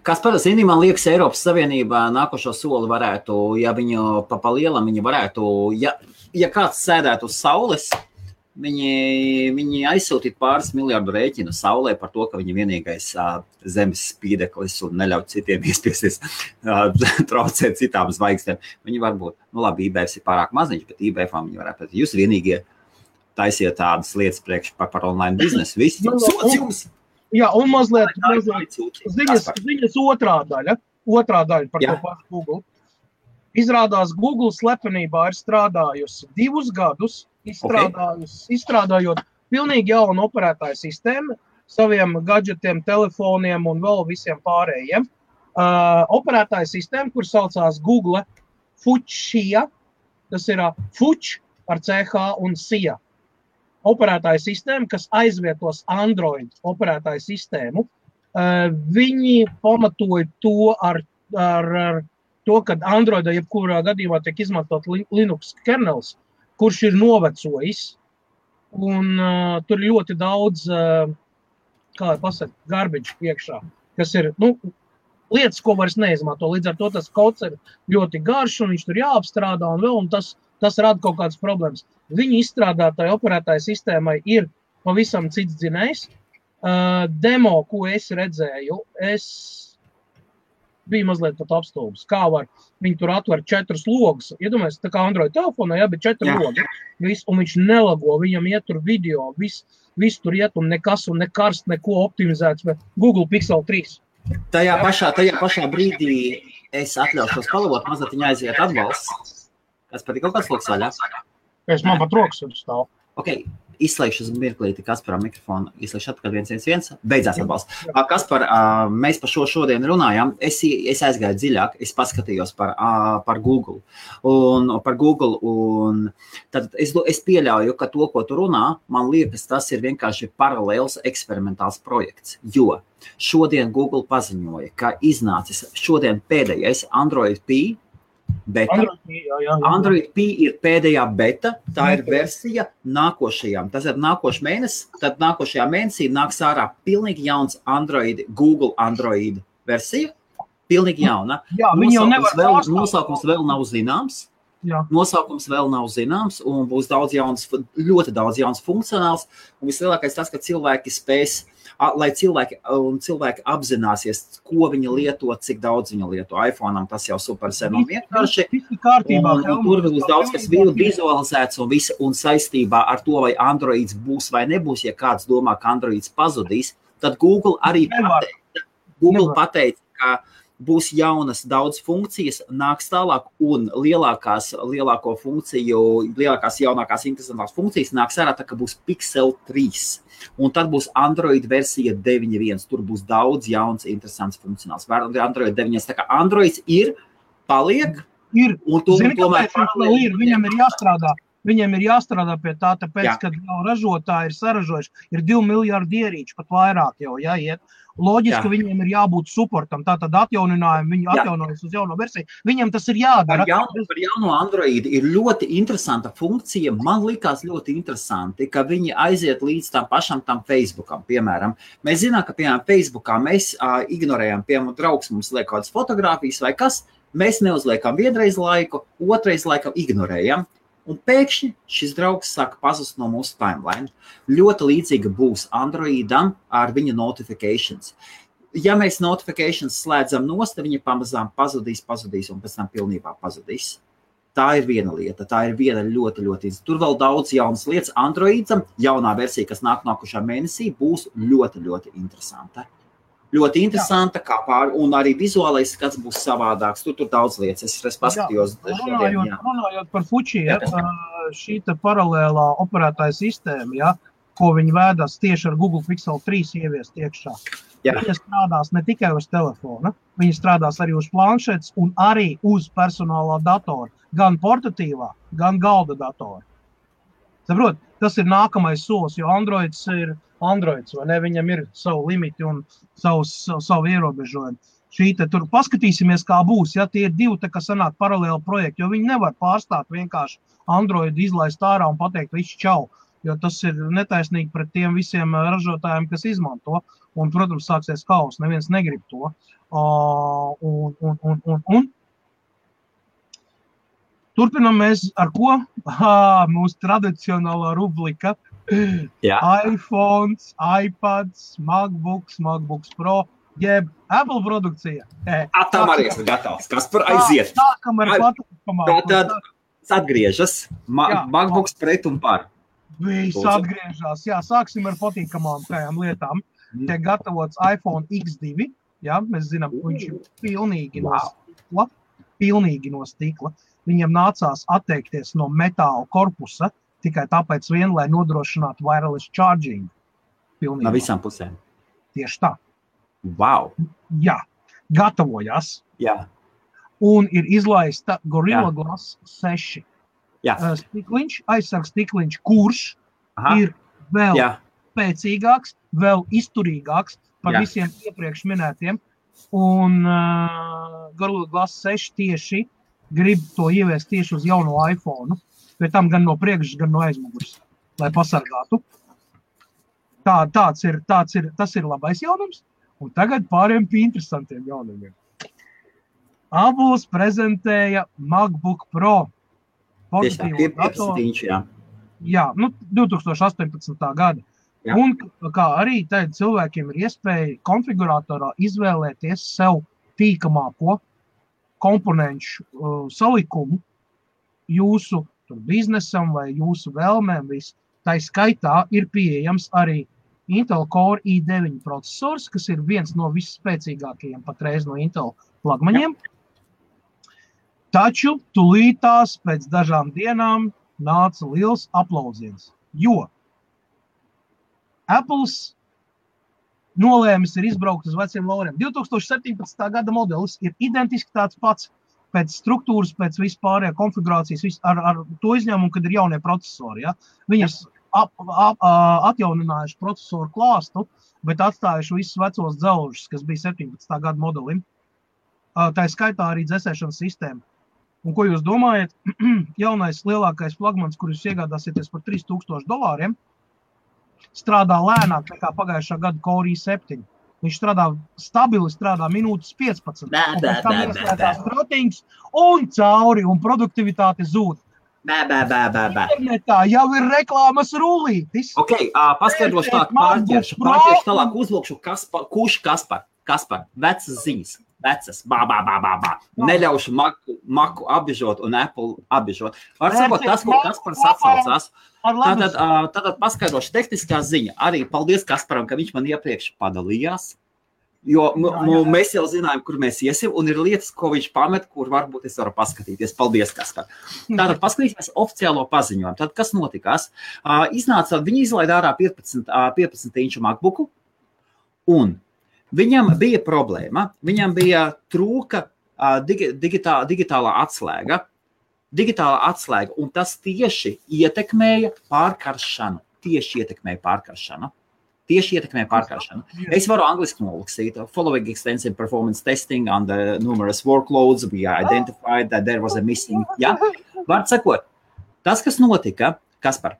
Kas parasti man liekas, Eiropas Savienībā nākošo soli varētu, ja viņu pa, pa lielam viņi varētu, ja, ja kāds sēdētu uz saules, Viņi, viņi aizsūtīja pāris miljardu rēķinu saulē par to, ka viņa vienīgais uh, zemes spīdeklis un neļauj citiem iespiesties, uh, traucēt citām zvaigznēm. Viņi varbūt, nu labi, IBF ir pārāk maziņš, bet IBF viņi varētu būt. Jūs vienīgie taisiet tādas lietas priekš par, par online biznesu. Viss jums, jums. Jā, un mazliet, mazliet ziņas, ziņas otrā daļa, otrā daļa par Jā. to pašu Google. Izrādās, Google slepenībā ir strādājusi divus gadus okay. izstrādājot pilnīgi jaunu operētāju sistēmu saviem gadgetiem, telefoniem un vēl visiem pārējiem. Uh, operētāja sistēma, kur saucās Google Fuchsia, tas ir uh, Fuch ar CH un SIA. Operētāja sistēma, kas aizvietos Android operētāju sistēmu. Uh, viņi pamatoja to ar, ar, ar to, ka Androidā jebkurā gadījumā tiek izmantot Linux kernels, uh, kurš ir novecojis. Un uh, tur ir ļoti daudz, uh, kā jau pasakā, garbage iekšā, kas ir nu, lietas, ko vairs neizmanto. Līdz ar to tas kods ir ļoti garš, un viņš tur jāapstrādā, un, vēl, un tas, tas rada kaut kādas problēmas. Viņa izstrādātāja operētāja sistēmai ir pavisam cits dzinējs. Uh, demo, ko es redzēju, es bija mazliet pat apstulbis. Kā var viņi tur atvērt četrus logus? Iedomājieties, tā kā Android telefonā, jā, bet četri logi. Vis, un viņš nelago, viņam iet tur video, viss vis tur iet un nekas, un nekarst, neko optimizēts, Google Pixel 3. Tajā pašā, tajā pašā brīdī es atļaušos palabot, mazliet viņa aiziet atbalsts. Kas patīk kaut kāds loks vaļā? Es man pat rokas tur stāv. Okay. Izslēgšu uz mirklīti Kasparam mikrofonu, izslēgšu atpakaļ viens, viens, viens, beidzās atbalsts. Kaspar, mēs par šo šodien runājām, es, es aizgāju dziļāk, es paskatījos par, par Google, un par Google, un tad es, es pieļauju, ka to, ko tu runā, man liekas, tas ir vienkārši paralēls eksperimentāls projekts, jo šodien Google paziņoja, ka iznācis šodien pēdējais Android P Beta. Android, P ir pēdējā beta, tā ir versija nākošajam. Tas ir nākošais mēnesis, tad nākošajā mēnesī nāks ārā pilnīgi jauns Android, Google Android versija. Pilnīgi jauna. Jā, nevar vēl, nosaukums vēl nav zināms. Jā. Nosaukums vēl nav zināms, un būs daudz jaunas, ļoti daudz jaunas funkcionāls. Un vislielākais tas, ka cilvēki spēs uh, lai cilvēki, cilvēki apzināsies, ko viņi lieto, cik daudz viņi lieto. iPhone tas jau super sen un vienkārši. Kārtībā, un, un tur būs daudz kas vizualizēts un, visa, un saistībā ar to, vai Androids būs vai nebūs. Ja kāds domā, ka Androids pazudīs, tad Google arī pateica, Google pateica ka būs jaunas daudz funkcijas, nāks tālāk, un lielākās, lielāko funkciju, lielākās, jaunākās, interesantās funkcijas nāks ārā, tā kā būs Pixel 3. Un tad būs Android versija 9.1. Tur būs daudz jauns, interesants funkcionāls. Android 9. Tā kā Android ir, paliek. Ir. Un to, Zini, tomēr paralēli, ir. Viņam ir jāstrādā. Viņiem ir jāstrādā pie tā, tāpēc, Jā. ka jau ražotāji ir saražojuši, ir divi miljardi ierīču, pat vairāk jau jāiet. Loģiski, ka viņiem ir jābūt suportam. Tātad atjauninājumi, viņi atjaunojas uz jauno versiju. Viņiem tas ir jādara. Par jauno, par jauno Android ir ļoti interesanta funkcija. Man likās ļoti interesanti, ka viņi aiziet līdz tam pašam tam Facebookam. Piemēram, mēs zinām, ka piemēram Facebookā mēs uh, ignorējam, piemēram, draugs mums liek kādas fotogrāfijas vai kas. Mēs neuzliekam vienreiz laiku, otrreiz laikam ignorējam un pēkšņi šis draugs sāk pazust no mūsu timeline. Ļoti līdzīga būs Androidam ar viņa notifikācijas. Ja mēs notifikācijas slēdzam nost, tad viņa pamazām pazudīs, pazudīs un pēc tam pilnībā pazudīs. Tā ir viena lieta, tā ir viena ļoti, ļoti izcila. Tur vēl daudz jaunas lietas. Androidam jaunā versija, kas nāk nākošā mēnesī, būs ļoti, ļoti interesanta ļoti interesanta, pār, un arī vizuālais skats būs savādāks. Tur tur daudz lietas, es, es paskatījos. Jā, runājot, jā. runājot par Fuji, ja, šī paralēlā operētāja sistēma, ja, ko viņi vēdās tieši ar Google Pixel 3 ieviest iekšā. Jā. Viņa strādās ne tikai uz telefona, viņa strādās arī uz planšetes un arī uz personālā datora, gan portatīvā, gan galda datora. Saprot, tas ir nākamais solis, jo Androids ir Androids, vai ne? Viņam ir savu limiti un savus, savu, ierobežojumu. Šī te tur paskatīsimies, kā būs. Ja tie ir divi, kā sanāk paralēli projekti, jo viņi nevar pārstāt vienkārši Android izlaist ārā un pateikt, viss čau. Jo tas ir netaisnīgi pret tiem visiem ražotājiem, kas izmanto. Un, protams, sāksies kaus. Neviens negrib to. Uh, un, un, un, un, un. Turpinām mēs ar ko? Ha, mūsu tradicionālā rubrika Jā. iPhone, iPads, MacBooks, MacBooks Pro, jeb Apple produkcija. Tam arī esmu gatavs. Kas par aiziet? Sākam ar patīkamām. Tad atgriežas Ma jā, MacBooks pret un par. Viss atgriežas. Jā, sāksim ar patīkamām lietām. Mm. Tiek gatavots iPhone X2. Jā, mēs zinām, ka viņš ir pilnīgi no stikla. Pilnīgi no stikla. Viņam nācās atteikties no metāla korpusa, tikai tāpēc, vien, lai nodrošinātu wireless charging. Pilnībā. No visām pusēm. Tieši tā. Wow. Jā, gatavojas. Jā. Un ir izlaista Gorilla Jā. Glass 6. Jā. Stikliņš, aizsargs stikliņš, kurš Aha. ir vēl Jā. spēcīgāks, vēl izturīgāks par Jā. visiem iepriekš minētiem. Un uh, Gorilla Glass 6 tieši grib to ieviest tieši uz jauno iPhone pie tam gan no priekšas, gan no aizmugures, lai pasargātu. Tā, tāds ir, tāds ir, tas ir labais jaunums. Un tagad pārējiem pie interesantiem jaunumiem. Abus prezentēja MacBook Pro. Portatīvo jā. jā, nu, 2018. gada. Jā. Un kā arī cilvēkiem ir iespēja konfiguratorā izvēlēties sev tīkamāko komponentu uh, salikumu jūsu tur, biznesam vai jūsu vēlmēm. Viss. Tā skaitā ir pieejams arī Intel Core i9 processors, kas ir viens no visspēcīgākajiem patreiz no Intel flagmaņiem. Taču tūlītās pēc dažām dienām nāca liels aplausiens, jo Apples nolēmis ir izbraukt uz veciem lauriem. 2017. gada modelis ir identiski tāds pats pēc struktūras, pēc vispārējā konfigurācijas, vis, ar, ar to izņēmumu, kad ir jaunie procesori. Ja? Viņi ir ap, ap, atjauninājuši procesoru klāstu, bet atstājuši visus vecos dzelžus, kas bija 17. gada modelim. Tā ir skaitā arī dzēsēšanas sistēma. Un ko jūs domājat? Jaunais lielākais flagmans, kurus iegādāsieties par 3000 dolāriem, strādā lēnāk nekā pagājušā gada Core i7. Viņš strādā stabili, strādā minūtes 15. Bē, bē, bē, bē, bē. Proteīns un cauri, un produktivitāte zūd. Bē, bē, bē, bē, bē. Internetā jau ir reklāmas rullītis. Ok, uh, paskaidrošu tālāk, pārķeršu, pārķeršu tālāk, uzlūkšu, kas par, kurš kas par, kas par, vecas ziņas, vecas, bā, bā, bā, bā, bā. Neļaušu maku, maku apbežot un Apple apbežot. Var sakot, tas, ko Kaspars atsaucās, uh, tātad paskaidrošu tehniskā ziņa. Arī paldies Kasparam, ka viņš man iepriekš padalījās. Jo mēs jau zinājām, kur mēs iesim, un ir lietas, ko viņš pamet, kur varbūt es varu paskatīties. Paldies, Kaspar. Tātad paskatīsimies oficiālo paziņojumu. Tad, kas notikās? Uh, iznāca, viņi izlaida ārā 15, uh, 15 inču MacBooku, un viņam bija problēma. Viņam bija trūka uh, digi, digitā, digitālā atslēga. Digitālā atslēga, un tas tieši ietekmēja pārkaršanu. Tieši ietekmēja pārkaršanu. Tieši ietekmē pārkaršanu. Es varu angliski nolasīt. Following extensive performance testing on the numerous workloads, we identified that there was a missing. Ja? Vārds sakot, tas, kas notika, kas par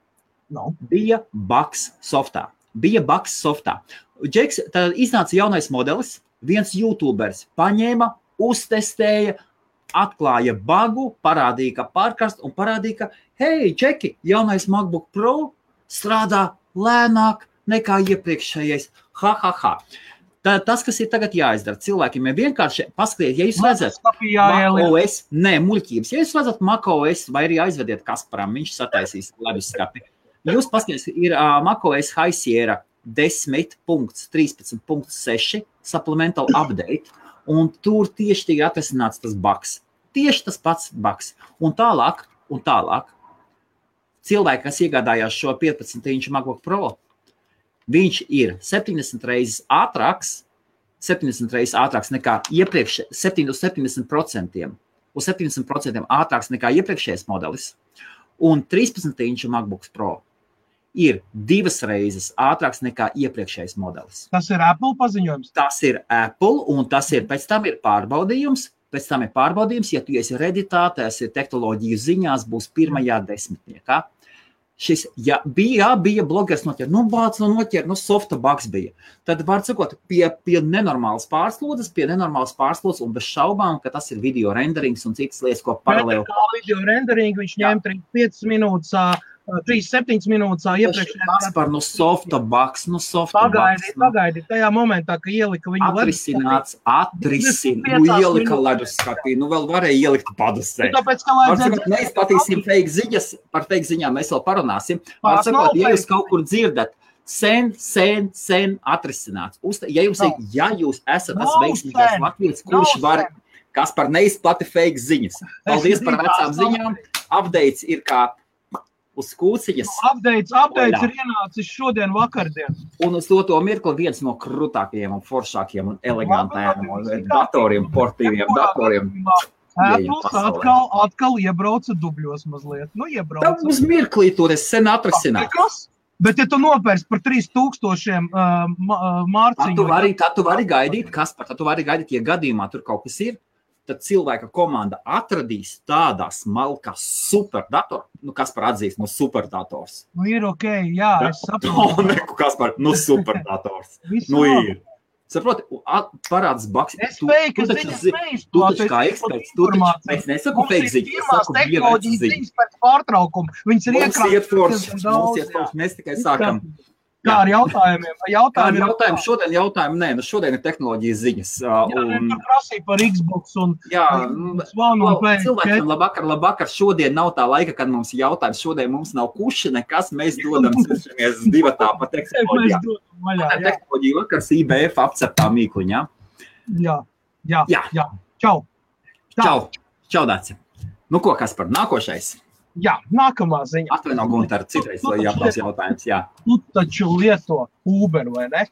No. bija bugs softā. Bija bugs softā. Džeks, tad iznāca jaunais modelis. Viens YouTuberis paņēma, uztestēja, atklāja bugu, parādīja, ka pārkarst un parādīja, ka, hei, Džeki, jaunais MacBook Pro strādā lēnāk nekā iepriekšējais. Ha, ha, ha. Tā, tas, kas ir tagad jāizdara, cilvēkiem ir vienkārši paskatīt, ja jūs redzat, MacOS, nē, muļķības. Ja jūs redzat MacOS, vai arī aizvediet Kasparam, viņš sataisīs leduskapi. Jūs paskatieties, ir uh, MacOS High Sierra 10.13.6 supplemental update, un tur tieši tiek atrisināts tas bugs. Tieši tas pats bugs. Un tālāk, un tālāk, cilvēki, kas iegādājās šo 15 inču MacBook Pro, viņš ir 70 reizes ātrāks, 70 reizes ātrāks nekā iepriekš, 7 uz 70%. Uz 70% ātrāks nekā iepriekšējais modelis. Un 13 inču MacBook Pro ir divas reizes ātrāks nekā iepriekšējais modelis. Tas ir Apple paziņojums. Tas ir Apple, un tas ir pēc tam ir pārbaudījums. Pēc tam ir pārbaudījums, ja tu esi redītā, tas ir tehnoloģiju ziņās, būs pirmajā desmitniekā. Šis ja, bija, jā, bija blogeris, noķer, nu, bācis, nu, noķer, nu, softa bugs bija. Tad, var sakot, pie, pie nenormālas pārslodzes, pie nenormālas pārslodzes, un bez šaubām, ka tas ir video renderings un citas lietas, ko paralēli. Kā video rendering viņš ņēma 35 minūtes, ā, 37 minūtes iepriekšējā Tas par nu softa bugs, nu, softa Pagaidi, bugs. Nu, pagaidi, tajā momentā, kad ielika viņu Atrisināts, atrisināts. Nu, ielika leduskapī, nu, vēl varēja ielikt padusē. Tāpēc, ka Var vajadzēja sakot, neizplatīsim fake ziņas, par fake ziņām mēs vēl parunāsim. Var sakot, ja jūs kaut kur dzirdat, sen, sen, sen atrisināts. Uz, ja jums ir, ja jūs esat tas Nav veiksmīgais Nav kurš var, sen. kas par neizplati fake ziņas. Paldies par vecām ziņām. Updates ir kā uz kūciņas. Updates, updates Oļā. ir ienācis šodien, vakardien. Un uz to, to mirkli viens no krūtākajiem un foršākajiem un elegantākajiem datoriem, portīviem datoriem. Apple pasaulē. atkal, atkal iebrauca dubļos mazliet. Nu, Tam iebrauca. uz mirklī tur es sen atrisināju. Kas? Bet, ja tu nopērci par 3000 uh, Tad mārciņu, tu vari, tad tu vari gaidīt, kas par to vari gaidīt, ja gadījumā tur kaut kas ir. Tad cilvēka komanda atradīs tādā smalkā superdatoru, nu, kas par atzīst, no superdators. nu, ir ok, jā, es No, saprotu. neku, kas par, nu, superdators. Nu, ir. Saproti, parāds baks. Es es taču viņas zi- neizplatīju. Tu taču kā eksperts, tu taču, es nesaku fake ziņu, es Pirmās tehnoloģijas ziņas pēc pārtraukuma. Viņas ir Mums iet forši, mums iet forši, mēs tikai sākam. Kā ar jautājumiem? Jautājumi jautājumi šodien? Jautājumi, nē, nu šodien ir tehnoloģijas ziņas. Jā, un- prasīja par Xbox un Jā, Klau, Cilvēkiem PS4. labvakar, labvakar. Šodien nav tā laika, kad mums ir jautājums. Šodien mums nav kuši, nekas. Mēs dodam cenšamies divatā pa jā. Tehnoloģija vakars IBF apceptā mīkluņā. Jā, jā, Jā. jā. Čau. Tā. Čau, čau, Dāci. Nu ko, kas par nākošais? Jā, nākamā ziņa. Atvaino, Gunter, citreiz vai jāpaus jautājums, jā. Tu taču lieto Uber, vai ne?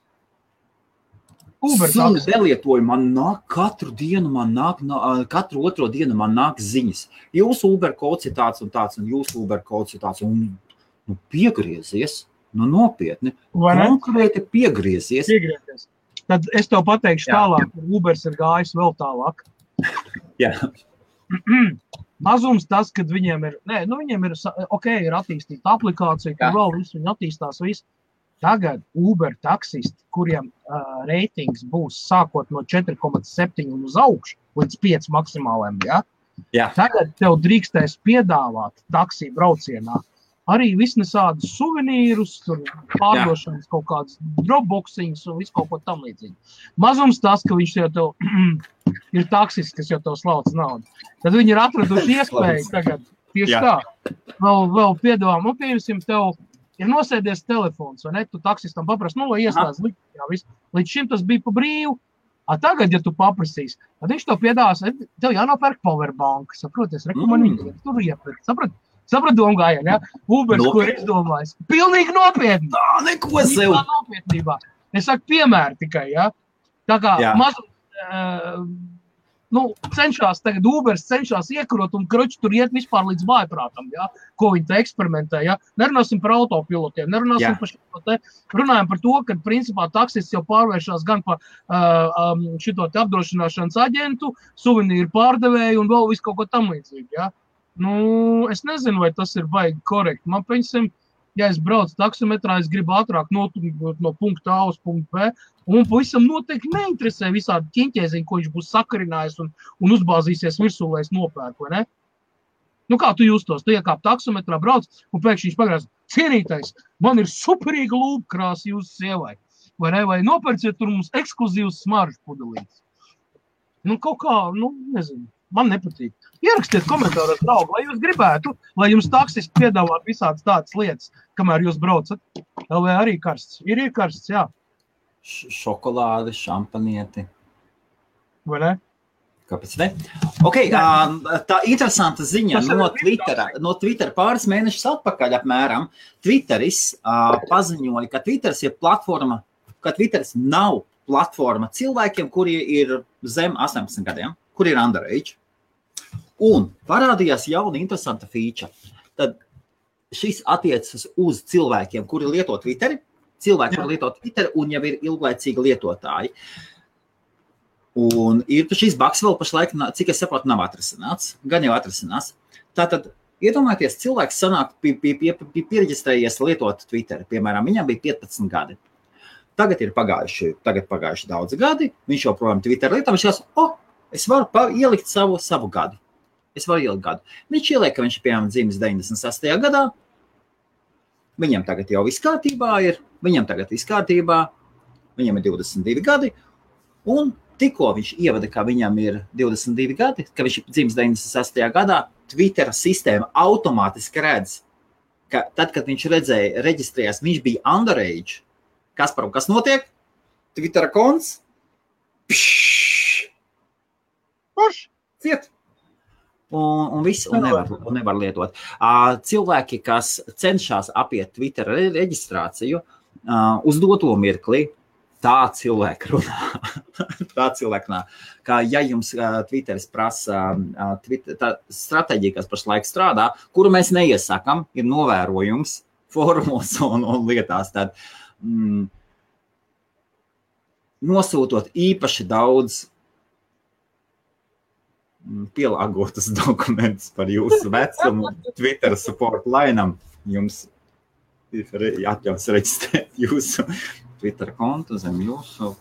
Uber Sunu nelietoju, man nāk katru dienu, man nāk, nā, katru otro dienu man nāk ziņas. Jūsu Uber kods ir tāds un tāds, un jūsu Uber kods ir tāds, un nu, piegriezies, nu nopietni. Konkrēti piegriezies. piegriezies. Tad es tev pateikšu Jā. tālāk, ka Ubers ir gājis vēl tālāk. Jā. Mazums tas, ka viņiem ir, nē, nu viņiem ir, ok, ir attīstīta aplikācija, kur vēl viss viņi attīstās, viss. Tagad Uber taksisti, kuriem uh, reitings būs sākot no 4,7 un uz augšu līdz 5 maksimāliem, ja? Jā. tagad tev drīkstēs piedāvāt taksiju braucienā arī visnesādus suvenīrus, pārdošanas Jā. kaut kādas dropboxiņas un visu kaut ko tam līdzīgu. Mazums tas, ka viņš jau tev ir taksis, kas jau tev slauc naudu. Tad viņi ir atraduši iespēju tagad tieši Jā. tā. Vēl, vēl piedāvā, nu, pieņemsim, tev ir nosēdies telefons, vai ne? Tu taksistam paprasti, nu, lai ieslēdz visu. Līdz šim tas bija pa brīvu. A tagad, ja tu paprasīsi, tad viņš to piedāvās, tev jānopērk powerbank, saproties, rekomendācijas, mm. tur iepirkt, saprot? Sapratu, domu gājienu, ja? Ubers, ko ir izdomājis. Pilnīgi nopietni. Tā, neko sev. Tā nopietnībā. Es saku piemēru tikai, ja? Tā kā maz, uh, nu, cenšas tagad Ubers cenšas iekurot un kroči tur iet vispār līdz vājprātam, ja? ko viņi te eksperimentē. Ja? Nerunāsim par autopilotiem, nerunāsim Jā. par šo te. Runājam par to, ka principā taksis jau pārvēršas gan par uh, um, šito apdrošināšanas aģentu, suvenīru pārdevēju un vēl visu kaut ko tam līdzīgu. Ja? Nu, es nezinu, vai tas ir baigi korekti. Man, piemēram, ja es braucu taksometrā, es gribu ātrāk notikt no punkta A uz punktu B. Un pavisam noteikti neinteresē visādi ķīņķēziņi, ko viņš būs sakarinājis un, un uzbāzīsies virsū, lai es nopērku. Nu, kā tu justos? Tu iekāp taksometrā, brauc, un pēkšņi viņš pagriež. Cienītais, man ir superīga lūpkrāsa jūsu sievai. Vai ne? Vai nopērciet tur mums ekskluzīvs smaržu pudelītes? Nu, kaut kā, nu, nezinu. Man nepatīk. Ierakstiet komentāros, draugi, vai jūs gribētu, lai jums taksis piedāvā visādas tādas lietas, kamēr jūs braucat. LV arī karsts. Ir iekarsts, jā. Šokolāde, šampanieti. Vai ne? Kāpēc ne? Okay, tā interesanta ziņa no Twitter, no Twitter pāris mēnešus atpakaļ apmēram. Twitteris paziņoja, ka Twitters ir platforma, ka Twitters nav platforma cilvēkiem, kuri ir zem 18 gadiem kur ir underage. Un parādījās jauna interesanta feature. Tad šis attiecas uz cilvēkiem, kuri lieto Twitter, cilvēki, kuri lieto Twitter un jau ir ilglaicīgi lietotāji. Un ir šis baks vēl pašlaik, cik es saprotu, nav atrasināts. Gan jau atrasināts. Tātad iedomājieties, cilvēks sanāk, bija pie, pie, pie, pieregistrējies lietot Twitter. Piemēram, viņam bija 15 gadi. Tagad ir pagājuši, tagad pagājuši daudzi gadi. Viņš joprojām Twitter lieto. Viņš skatās, oh, Es varu ielikt savu, savu gadu. Es varu ielikt gadu. Viņš ieliek, ka viņš ir piemēram dzimis 98. gadā. Viņam tagad jau viss kārtībā ir. Viņam tagad viss kārtībā. Viņam ir 22 gadi. Un tikko viņš ievada, ka viņam ir 22 gadi, ka viņš ir dzimis 98. gadā, Twitter sistēma automātiski redz, ka tad, kad viņš redzēja, reģistrējās, viņš bija underage. Kas par kas notiek? Twitter konts. Pšš! Forši, ciet! Un, un viss un nevar, un nevar lietot. Cilvēki, kas cenšas apiet Twitter reģistrāciju, uz doto mirkli tā cilvēka runā. tā cilvēka runā. Kā ja jums uh, Twitteris prasa uh, Twitter, tā stratēģija, kas pašlaik strādā, kuru mēs neiesakām, ir novērojums formos un, un lietās. Tad, mm, nosūtot īpaši daudz pielāgotus dokumentus par jūsu vecumu Twitter support lainam. Jums ir atļauts reģistrēt jūsu Twitter kontu zem jūsu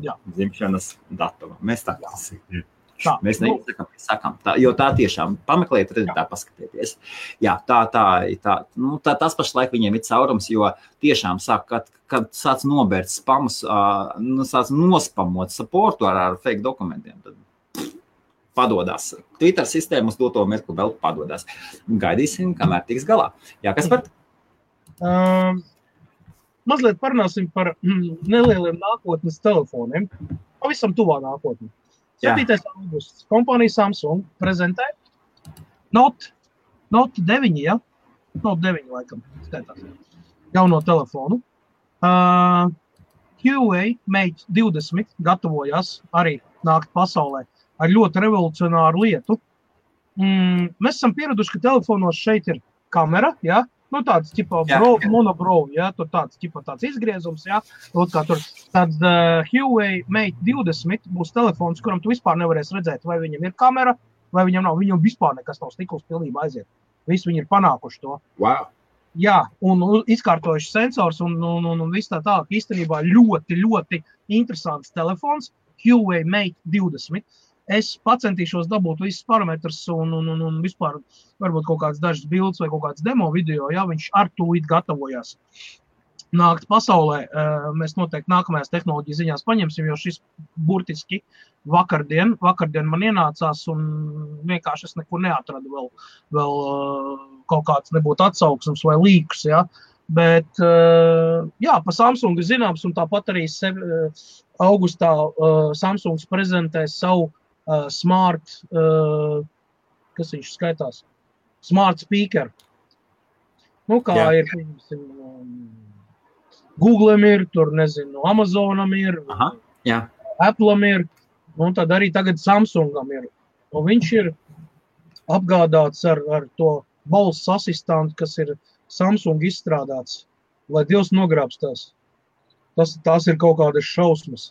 Jā. dzimšanas datuma. Mēs tā kā sakām. Tā, mēs neizsakām, mēs sakām, tā, jo tā tiešām pameklējiet, redzēt, tā paskatieties. Jā, tā, tā, tā, nu, tā, tas pašlaik viņiem ir caurums, jo tiešām sāk, kad, kad sāc nobērt spamus, uh, nu, sāc nospamot supportu ar, ar fake dokumentiem, tad padodas. Twitter sistēma uz doto mirkli vēl padodas. Gaidīsim, kamēr tiks galā. Jā, kas par? Um, mazliet parunāsim par mm, nelieliem nākotnes telefoniem. Pavisam tuvā nākotnē. 7. augusts. Kompānija Samsung prezentē Note Note 9, ja? Note 9, laikam, skaitās. Jauno telefonu. Uh, Huawei Mate 20 gatavojas arī nākt pasaulē ar ļoti revolucionāru lietu. Mm, mēs esam pieraduši, ka telefonos šeit ir kamera, ja? nu, tāds tipa monobrovu, ja? tur tāds, tipa, tāds izgriezums, ja? Lūk, kā tur. Tad uh, Huawei Mate 20 būs telefons, kuram tu vispār nevarēsi redzēt, vai viņam ir kamera, vai viņam nav. Viņam vispār nekas nav stikls pilnībā aiziet. Visi viņi ir panākuši to. Wow. Jā, un izkārtojuši sensors un, un, un, un viss tā tālāk. Īstenībā ļoti, ļoti interesants telefons. Huawei Mate 20. Es centīšos dabūt visus parametrus un, un, un, un vispār varbūt kaut kādas dažas bildes vai kaut kādas demo video, ja viņš ar to it gatavojas. Nākt pasaulē, mēs noteikti nākamajās tehnoloģijas ziņās paņemsim, jo šis burtiski vakardien, vakardien man ienācās un vienkārši es nekur neatradu vēl, vēl kaut kāds nebūtu atsauksmes vai līkus. Ja? Bet, jā, pa Samsungu zināms, un tāpat arī sevi, augustā Samsungs prezentē savu smart, kas viņš skaitās, smart speaker. Nu, kā jā. ir, piemēram, Google ir, tur nezinu, Amazonam ir, Aha, jā. Apple'am ir, un tad arī tagad Samsungam ir. Un viņš ir apgādāts ar, ar to balss asistantu, kas ir Samsung izstrādāts, lai Dievs nogrābstās. Tas, tās ir kaut kādas šausmas.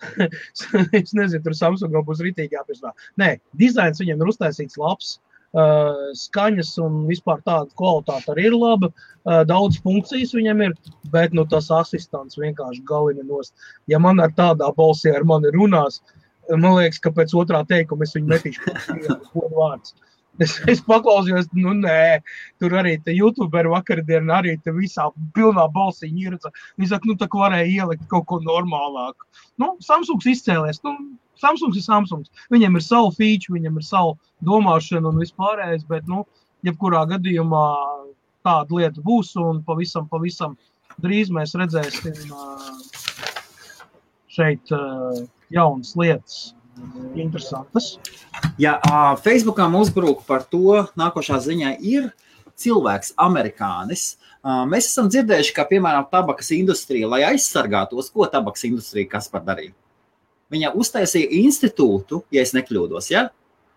es nezinu, tur Samsungam būs rītīgi jāpiestrādā. Nē, dizains viņam ir uztaisīts labs. Uh, skaņas un vispār tāda kvalitāte arī ir laba. Uh, daudz funkcijas viņam ir, bet nu, tas asistents vienkārši galina nost. Ja man ar tādā balsī ar mani runās, man liekas, ka pēc otrā teikuma es viņu metīšu kaut vārds. Es, es paklausījos, nu, nē, tur arī tā YouTuber vakardienā arī tā visā pilnā balsī ņirca. Viņi saka, nu, tā varēja ielikt kaut ko normālāku. Nu, Samsungs izcēlēs. Nu, Samsungs ir Samsungs. Viņam ir savu feature, viņam ir savu domāšanu un vispārējais, bet, nu, jebkurā gadījumā tāda lieta būs un pavisam, pavisam drīz mēs redzēsim šeit jaunas lietas interesantas. Ja uh, Facebookam uzbruk par to, nākošā ziņā ir cilvēks, amerikānis. Uh, mēs esam dzirdējuši, ka, piemēram, tabakas industrija, lai aizsargātos, ko tabakas industrija kas par darīja. Viņa uztaisīja institūtu, ja es nekļūdos, ja?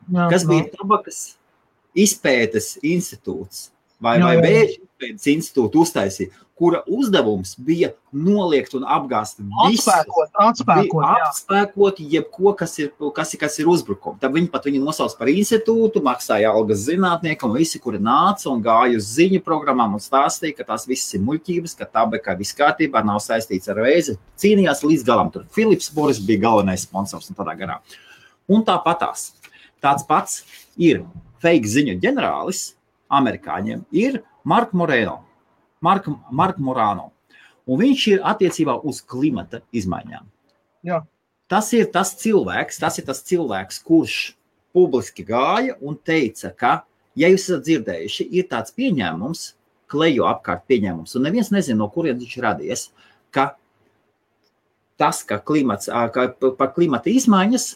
jā, kas bija tabakas izpētes institūts vai, jā, vai vēža izpētes institūtu uztaisīja kura uzdevums bija noliegt un apgāzt visu, atspēkot, atspēkot, atspēkot jebko, kas ir, kas, kas ir uzbrukums. Tad viņi pat viņu nosauc par institūtu, maksāja algas zinātniekam, visi, kuri nāca un gāja uz ziņu programmām un stāstīja, ka tās visas ir muļķības, ka tā beka viss kārtībā, nav saistīts ar vēzi. Cīnījās līdz galam. Tur Filips Boris bija galvenais sponsors un tādā garā. Un tāpatās. Tāds pats ir fake ziņu ģenerālis amerikāņiem, ir Mark Moreno Marka, Marka Morāno. Un viņš ir attiecībā uz klimata izmaiņām. Jā. Tas ir tas cilvēks, tas ir tas cilvēks, kurš publiski gāja un teica, ka, ja jūs esat dzirdējuši, ir tāds pieņēmums, klejo apkārt pieņēmums, un neviens nezina, no kurienes viņš radies, ka tas, ka klimats, ka par klimata izmaiņas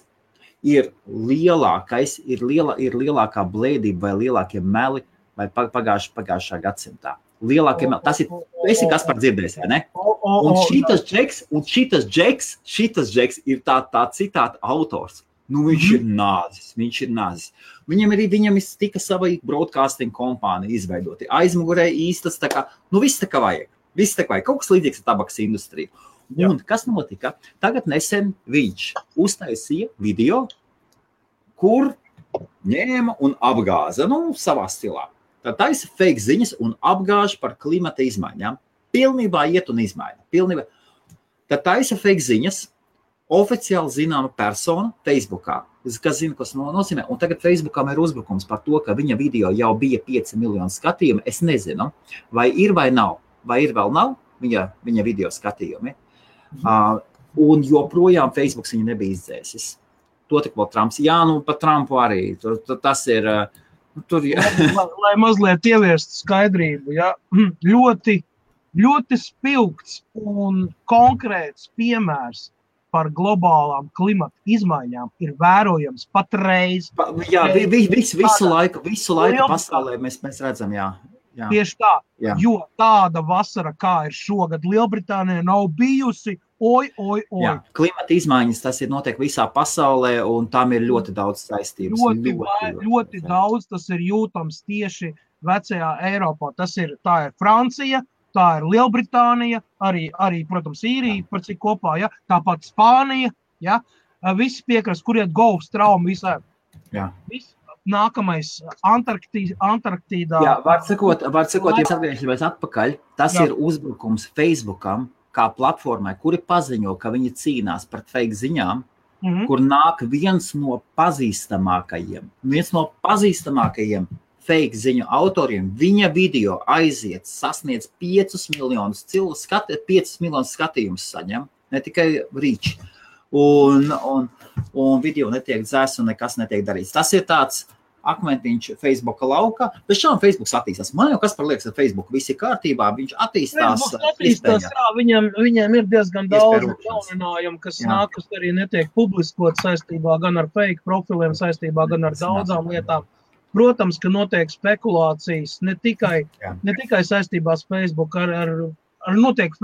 ir lielākais, ir, liela, ir lielākā blēdība vai lielākie meli vai pagājušā, pagājušā gadsimtā lielākiem. Tas ir, esi kas par dzirdējis, vai ne? Un šitas džeks, un šitas džeks, šitas džeks ir tā, tā citāta autors. Nu, viņš mm -hmm. ir nācis, viņš ir nācis. Viņam arī viņam tika sava broadcasting kompānija izveidota. Aizmugurē īstas, tā kā, nu, viss tā kā vajag. Viss tā kā vajag. Kaut kas līdzīgs tabakas industriju. Un Jā. kas notika? Tagad nesen viņš uztaisīja video, kur ņēma un apgāza, nu, savā stilā taisa fake ziņas un apgāž par klimata izmaiņām. Pilnībā iet un izmaina. Pilnībā. Tad taisa fake ziņas oficiāli zināma persona Facebookā, kas zina, kas nozīmē. Un tagad Facebookam ir uzbrukums par to, ka viņa video jau bija 5 miljoni skatījumu. Es nezinu, vai ir vai nav, vai ir vēl nav viņa, viņa video skatījumi. Mhm. Uh, un joprojām Facebook viņu nebija izdzēsis. To tik vēl Trumps. Jā, nu par Trumpu arī. Tur, tur, tas ir. Uh, Tur, ja. lai, lai mazliet ieviestu skaidrību, ja, ļoti, ļoti spilgts un konkrēts piemērs par globālām klimata izmaiņām ir vērojams patreiz. Pa, jā, vi, vi, vis, visu laiku, visu laiku pasaulē mēs, mēs redzam, jā. Jā. Tieši tā, jā. jo tāda vasara, kā ir šogad, Lielbritānijā nav bijusi. Oi, oi, oi. Jā, klimata izmaiņas tas ir notiek visā pasaulē, un tam ir ļoti daudz saistības. Ļoti, ļoti, ļoti, ļoti daudz tas ir jūtams tieši vecajā Eiropā. Tas ir, ir Francija, tā ir Lielbritānija, arī, arī protams, Īrija, par cik kopā, ja? tāpat Spānija. Ja? Visi piekrast, kur iet golfa trauma visā. Viss nākamais Antarktī, Antarktīdā. Jā, var sakot, var sakot ja atgriežamies atpakaļ, tas Jā. ir uzbrukums Facebookam kā platformai, kuri paziņo, ka viņi cīnās pret fake ziņām, mm -hmm. kur nāk viens no pazīstamākajiem, viens no pazīstamākajiem fake ziņu autoriem, viņa video aiziet, sasniedz 5 miljonus cilvēku, skat, 5 miljonus skatījumus saņem, ne tikai rīči. Un, un, un video netiek dzēsts un nekas netiek darīts. Tas ir tāds akmentiņš Facebook laukā, bet šādi Facebook attīstās. Man jau kas par liekas, ka Facebook viss ir kārtībā, viņš attīstās. attīstās jā, viņam, viņam ir diezgan daudz jauninājumu, kas jā. nāk, kas arī netiek publiskot saistībā gan ar fake profiliem, saistībā gan ar daudzām lietām. Protams, ka notiek spekulācijas ne tikai, Jā. ne tikai saistībās Facebook, ar, ar, ar notiek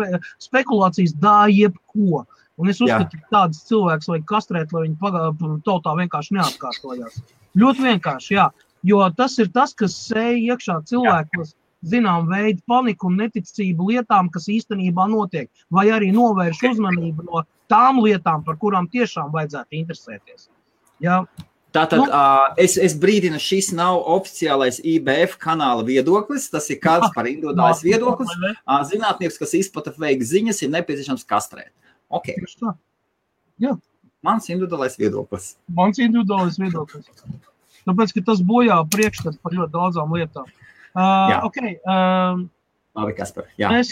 spekulācijas dā jebko. Un es uzskatu, ka tādas cilvēks vajag kastrēt, lai viņi tautā vienkārši neatkārtojās. Ļoti vienkārši, jā. Jo tas ir tas, kas sēž iekšā cilvēkos, zinām, veidu paniku un neticību lietām, kas īstenībā notiek, vai arī novērš uzmanību no tām lietām, par kurām tiešām vajadzētu interesēties. Jā. Tātad nu, uh, es, es brīdinu, šis nav oficiālais IBF kanāla viedoklis. Tas ir kāds par individuālais viedoklis. Uh, zinātnieks, kas izplata fake ziņas, ir nepieciešams kastrēt. Okay. Jā. Mans individuālais viedoklis. Mans individuālais viedoklis. Tāpēc, ka tas bojā priekšstats par ļoti daudzām lietām. Uh, okay, um, Labi, Kaspar. Jā. Mēs,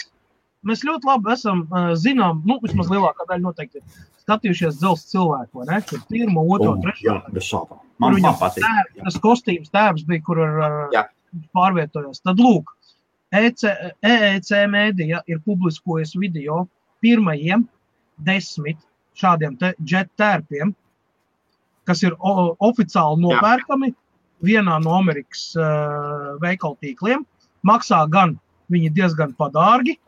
mēs ļoti labi esam, uh, zinām, nu, vismaz lielākā daļa noteikti skatījušies dzelzs cilvēku, vai ne? Tur pirmo, otro, oh, trešo. Jā, bez šaubām. Man, man patīk. Tēr, tas kostīms tēvs bija, kur ar, ar pārvietojos. Tad lūk, EC, EEC mēdija ir publiskojusi video pirmajiem desmit šādiem te jet tērpiem, kas ir oficiāli nopērkami Jā. vienā no Amerikas uh, veikalu tīkliem. Maksā gan viņi diezgan padārgi.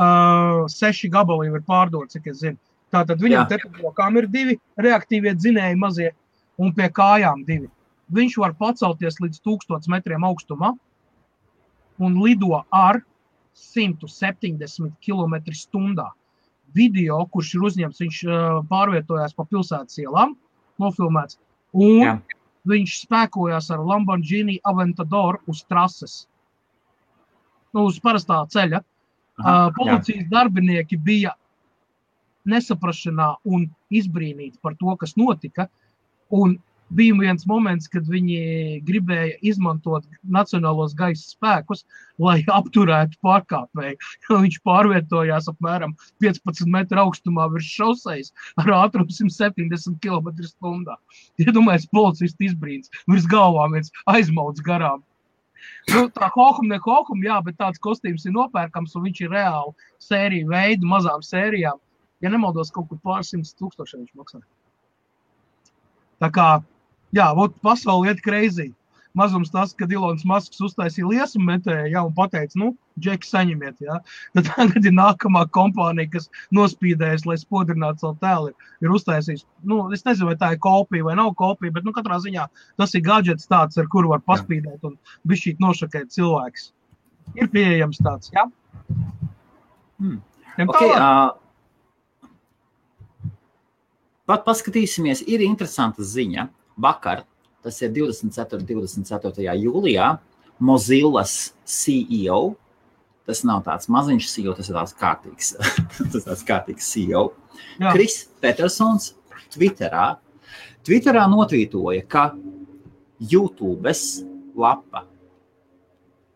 Uh, seši gabali ir pārdoti, cik es zinu. Tātad viņam te pie rokām ir divi reaktīvie dzinēji mazie un pie kājām divi. Viņš var pacelties līdz 1000 metriem augstumā un lido ar 170 km/h. Video, kurš ir uzņemts, viņš pārvietojās pa pilsētas ielām, nofilmēts. Un Jā. viņš spēkojās ar Lamborghini Aventador uz trases. Nu, uz parastā ceļa. Aha, uh, policijas jā. darbinieki bija nesaprašanā un izbrīnīti par to, kas notika. Un bija viens moments, kad viņi gribēja izmantot nacionālos gaisa spēkus, lai apturētu pārkāpēju. Viņš pārvietojās apmēram 15 metru augstumā virs šoseis ar ātrumu 170 km/h. Iedomājieties, policists izbrīns virs galvām, viens aizmauts garām. Nu, tā hohum, ne hohum, jā, bet tāds kostīms ir nopērkams un viņš ir reāli sēriju veidu, mazām sērijām ja nemaldos, kaut kur pārsimts tūkstoši viņš maksā. Tā kā, jā, vot pasauli iet kreizī. Mazums tas, ka Ilons Masks uztaisīja liesmu metēju, ja, un pateica, nu, džeki, saņemiet, ja. Tad tagad ir nākamā kompānija, kas nospīdējas, lai spodrinātu savu tēlu, ir uztaisījis, nu, es nezinu, vai tā ir kopija vai nav kopija, bet, nu, katrā ziņā tas ir gadgets tāds, ar kuru var paspīdēt un bišķīt nošakēt cilvēks. Ir pieejams tāds, jā. Ja? Hmm. Okay, uh, Pat paskatīsimies, ir interesanta ziņa. Vakar, tas ir 24. un 24. jūlijā, Mozillas CEO, tas nav tāds maziņš CEO, tas ir tāds kārtīgs, tas tāds kārtīgs CEO, Jā. Kris Petersons Twitterā, Twitterā notvītoja, ka YouTube's lapa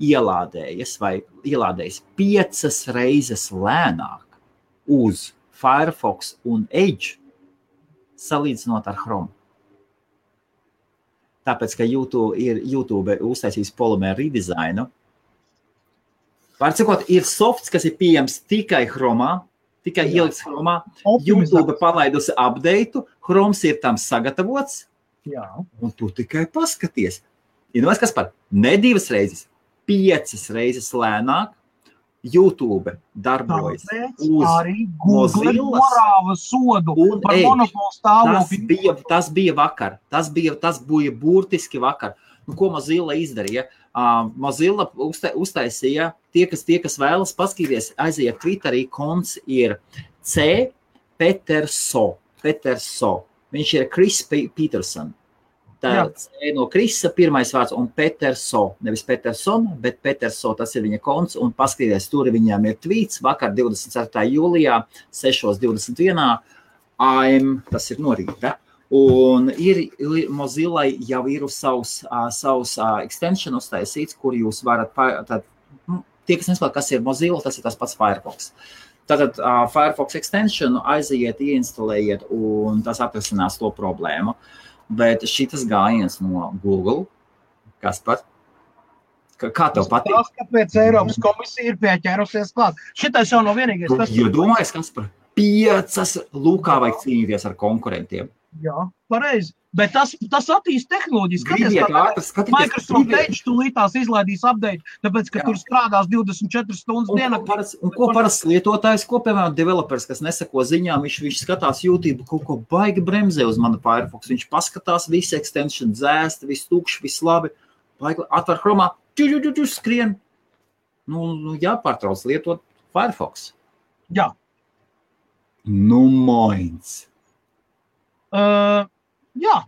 ielādējas vai ielādējas piecas reizes lēnāk uz Firefox un Edge salīdzinot ar Chrome. Tāpēc, ka YouTube ir YouTube uztaisījis polimēru redizainu. Var sakot, ir softs, kas ir pieejams tikai Chromā, tikai ielikts Chromā. YouTube palaidusi update, Chroms ir tam sagatavots. Jā. Un tu tikai paskaties. Ja kas par ne divas reizes, piecas reizes lēnāk. YouTube darbojas uz arī Google sodu un par monopolu stāvokli. Tas bija, tas bija vakar. Tas bija, tas bija burtiski vakar. Nu, ko Mozilla izdarīja? Uh, Mozilla uztaisīja, tie kas, tie, kas vēlas paskatīties, aiziet Twitterī, konts ir C. Peterso. Peterso. Viņš ir Kris Peterson. Tā ir no Krisa pirmais vārds un Peterso. Nevis Peterson, bet Peterso. Tas ir viņa konts. Un paskatieties, tur viņam ir tvīts vakar 24. jūlijā 6.21. AM, tas ir no rīta. Un ir Mozilla jau ir uz savus, uh, savus uh, extension uztaisīts, kur jūs varat, tad, tie, kas nesaprot, kas ir Mozilla, tas ir tas pats Firefox. Tātad uh, Firefox extension aiziet, ieinstalējiet, un tas atrisinās to problēmu. Bet šis gājiens no Google, kas pat Kā tev patīk? Tas, kāpēc Eiropas komisija ir pieķērusies klāt. Šitais jau nav vienīgais. Tas, jo domāju, kas par piecas lūkā vajag cīnīties ar konkurentiem. Jā, pareizi. Bet tas, tas attīstīs tehnoloģijas. Gribiet ātri skatīties. Microsoft teica, tūlītās izlaidīs update, tāpēc, ka Jā. tur strādās 24 stundas un dienā. Ko paras, un ko parasts lietotājs, ko, piemēram, developers, kas nesako ziņām, viņš, viņš skatās YouTube, kaut ko baigi bremzē uz manu Firefox. Viņš paskatās, viss extension dzēst, viss tukšs, viss labi. Baigi atver chromā, ķu, ķu, ķu, skrien. Nu, nu, jāpārtrauc lietot Firefox. Jā. Nu, moins. Uh, jā,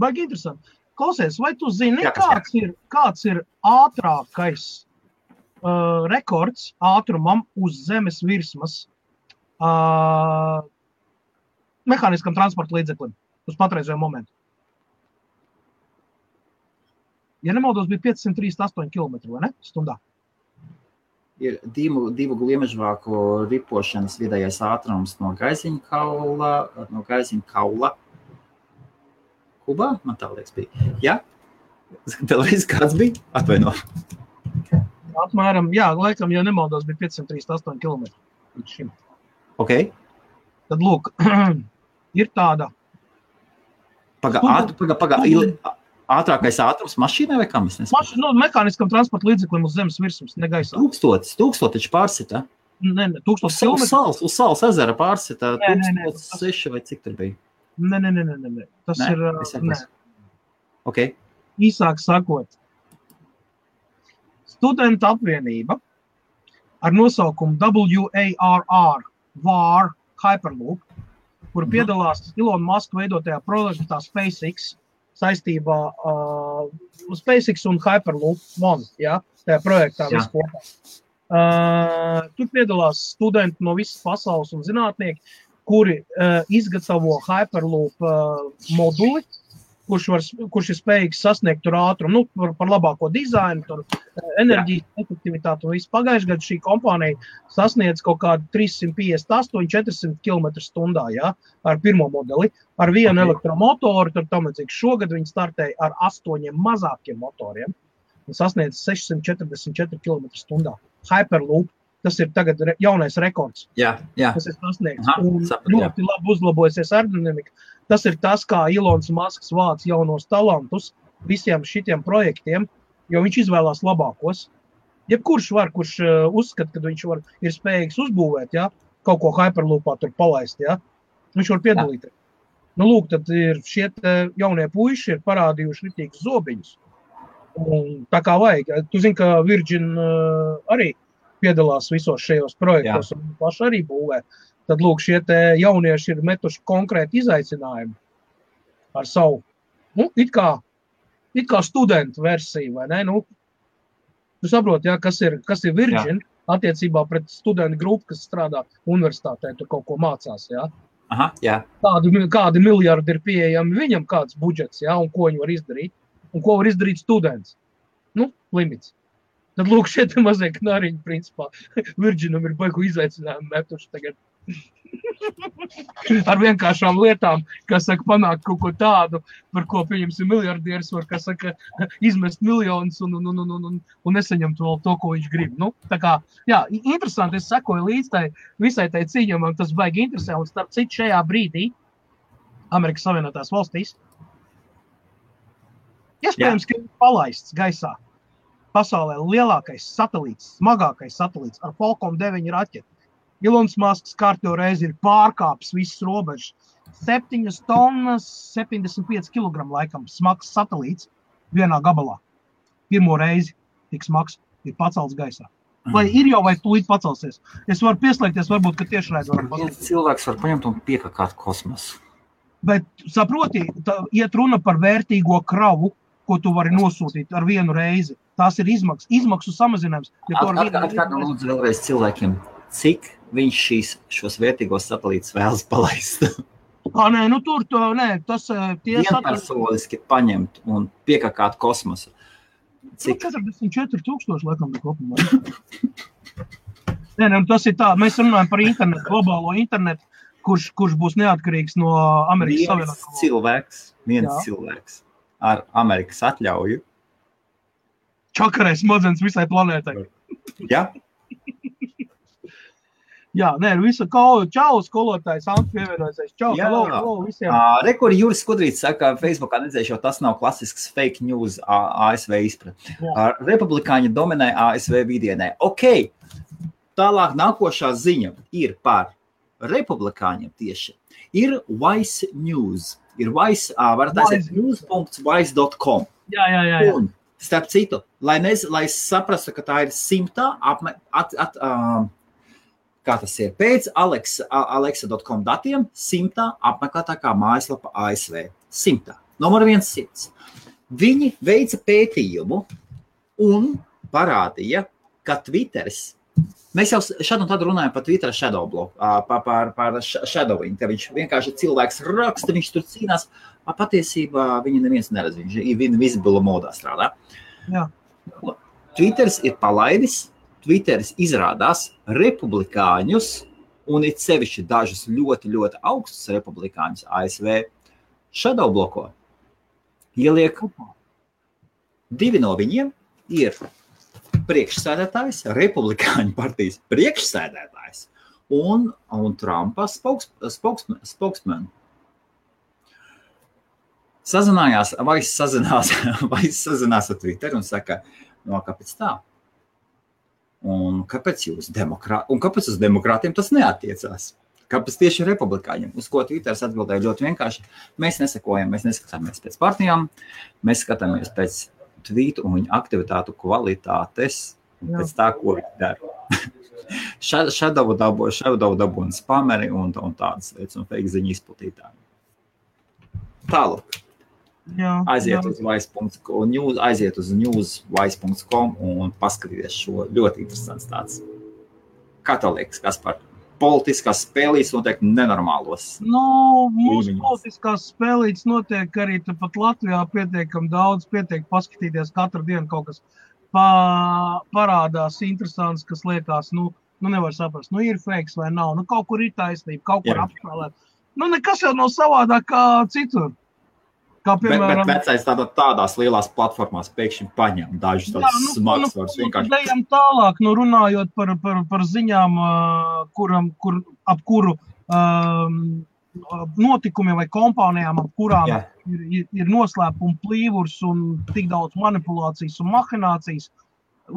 baigi interesanti. Klausies, vai tu zini, jā, kāds, ir, kāds ir ātrākais uh, rekords ātrumam uz zemes virsmas uh, mehāniskam transporta līdzeklim uz patreizējo momentu? Ja nemaldos, bija 538 km stundā. Ir divu, divu gliemežvāku ripošanas vidējais ātrums no gaisiņa kaula, no gaisiņa kaula. Kubā, man tā liekas, bija. Jā, vēlreiz kāds bija? Atvaino. Apmēram, jā, laikam, ja nemaldos, bija 538 km līdz šim. Ok. Tad, lūk, ir tāda. Pagaid, pagaid, pagaid ātrākais ātrums mašīnai vai kam? Maši, nu, mehāniskam transporta līdzeklim uz zemes virsmas, ne gaisā. Tūkstotis, tūkstotis pārsita. Nē, nē, tūkstotis uz salas, uz salas ezera pārsita. Nē, nē, nē, tas... seši vai cik tur bija? Nē, nē, nē, nē, nē. tas nē, ir. Nē. Okay. Īsāk sakot, studentu apvienība ar nosaukumu WARR, VAR Hyperloop, kur mhm. piedalās Ilona Maska veidotajā projektā SpaceX saistībā ar uh, SpaceX un Hyperloop One. Ja, tajā projektā vispār. Uh, tur piedalās studenti no visas pasaules un zinātnieki, kuri uh, izgatavo Hyperloop uh, moduli, kurš, var, kurš ir spējīgs sasniegt tur ātrumu, nu, par, par labāko dizainu, tur, eh, enerģijas Jā. efektivitāti un visu. Pagājušajā gadā šī kompānija sasniedz kaut kādu 358, 400 km/h ja, ar pirmo modeli, ar vienu okay. elektromotoru. Tur tam līdzīgi šogad viņi startēja ar astoņiem mazākiem motoriem un sasniedz 644 km/h. Hyperloop. Tas ir tagad jaunais rekords. Jā, jā. Tas ir sasniegts. Aha, un ļoti labi uzlabojusies aerodinamika. Tas ir tas, kā Ilons Masks vāc jaunos talantus visiem šiem projektiem, jo viņš izvēlās labākos. Jebkurš var, kurš uh, uzskata, ka viņš var, ir spējīgs uzbūvēt, ja, kaut ko hyperloopā tur palaist, ja, viņš var piedalīties. Nu, lūk, tad ir šie jaunie puiši ir parādījuši ritīgus zobiņus. Un tā kā vajag. Tu zini, ka Virgin uh, arī piedalās visos šajos projektos, Jā. un paši arī būvē. Tad lūk, šie jaunieši ir metuši konkrēti izaicinājumu ar savu, nu, it kā, it kā studentu versiju, vai ne? Nu, tu saproti, ja, kas ir, kas ir Virgin jā. attiecībā pret studentu grupu, kas strādā universitātē, tur kaut ko mācās, ja? Aha, jā. Kādu, kādi miljardi ir pieejami viņam, kāds budžets, ja, un ko viņi var izdarīt, un ko var izdarīt students. Nu, limits. Tad, lūk, šie mazie knāriņi, principā, Virģinam ir baigu izaicinājumu metuši tagad ar vienkāršām lietām, kas saka, panākt kaut ko tādu, par ko, pieņemsim, miljardieris var, saka, izmest miljonus un, un, un, un, un, un nesaņemt vēl to, ko viņš grib. Nu, tā kā, jā, interesanti, es sekoju līdz tai visai tai cīņai, man tas baigi interesē, un starp citu šajā brīdī Amerikas Savienotās valstīs iespējams, ka ir palaists gaisā pasaulē lielākais satelīts, smagākais satelīts ar Falcon 9 raķeti. Ilons Masks kārtībā reizi ir pārkāpis visas robežas. 7 tonnas, 75 kg laikam smags satelīts vienā gabalā. Pirmo reizi tik smags ir pacelts gaisā. Vai ir jau vai tūlīt pacelsies? Es varu pieslēgties, varbūt, tieši redzot. Viens cilvēks var paņemt un piekakāt kosmosu. Bet saproti, tā iet runa par vērtīgo kravu, ko tu vari nosūtīt ar vienu reizi. Tās ir izmaksas, izmaksu samazinājums. Ja Atgādājot, lūdzu, vēlreiz cilvēkiem, cik viņš šīs, šos vērtīgos satelītus vēlas palaist. Ah, nē, nu tur to, nē, tas ir vienpersoniski paņemt un piekakāt kosmosu. Cik? Nu, 44 tūkstoši, laikam, kopumā. nē, nē, tas ir tā, mēs runājam par internetu, globālo internetu, kurš, kurš būs neatkarīgs no Amerikas Savienotās. Cilvēks, viens Jā. cilvēks ar Amerikas atļauju. Čakarē smadzenes visai planētai. Jā. Jā, nē, visu kaut čau, skolotājs Ants pievienojusies. Čau, Jā, hello, hello visiem. Uh, Rekord Juris Skudrīts saka, Facebookā nedzēšu, jo tas nav klasisks fake news ASV izpratne. Republikāņi dominē ASV vidienē. Ok, tālāk nākošā ziņa ir par republikāņiem tieši. Ir Vice News. Ir Vice, varat aiziet news.vice.com. Jā, jā, jā. jā. Un, starp citu, lai, nez, lai saprastu, ka tā ir simtā apme, at, at, uh, kā tas ir. Pēc Alexa, Alexa.com datiem simtā apmeklētākā mājaslapa ASV. Simtā. Numur viens simts. Viņi veica pētījumu un parādīja, ka Twitteris. Mēs jau šādu un tādu runājam par Twitter shadow bloku, par, par, par shadowing, ka viņš vienkārši cilvēks raksta, viņš tur cīnās. Patiesībā viņi neviens neredz, viņš ir invisible modā strādā. Jā. Twitteris ir palaidis Twitteris izrādās republikāņus, un it sevišķi dažus ļoti, ļoti augstus republikāņus ASV shadow bloko. Ieliek divi no viņiem ir priekšsēdētājs, republikāņu partijas priekšsēdētājs un, un Trumpa spokesman. spokesman. Sazinājās, vai sazinās, vai sazinās ar Twitter un saka, no kāpēc tā? Un kāpēc, demokrā... un kāpēc uz demokrātiem tas neatiecās? Kāpēc tieši republikāņiem? Uz ko Twitteris atbildēja ļoti vienkārši. Mēs nesakojam, mēs neskatāmies pēc partijām, mēs skatāmies pēc tvītu un viņa aktivitātu kvalitātes, pēc tā, ko viņi dara. Šādu dabu, un spameri un, un tādas lietas, un fake ziņu izplatītāji. Tālāk. Jā, aiziet, jā. Uz vice. News, aiziet uz newsvice.com un paskatieties šo ļoti interesantu tev liekas, kas par politiskās spēlīs notiek nenormālos? Nu, mūsu politiskās spēlītes notiek arī pat Latvijā pietiekami daudz, pietiek paskatīties katru dienu kaut kas pa, parādās interesants, kas liekas, nu, nu nevar saprast, nu ir fakes vai nav, nu kaut kur ir taisnība, kaut kur apspēlēt. Nu, nekas jau nav savādāk kā citur. Kā piemēram, bet, bet vecais tādā, tādās lielās platformās pēkšņi paņem dažus tādus nu, smagus nu, vārdus. Vienkārši ejam tālāk, nu runājot par, par, par ziņām, kuram, kur, ap kuru um, notikumiem vai kompānijām, ap kurām Jā. ir, ir, ir noslēpuma plīvurs un tik daudz manipulācijas un mahinācijas.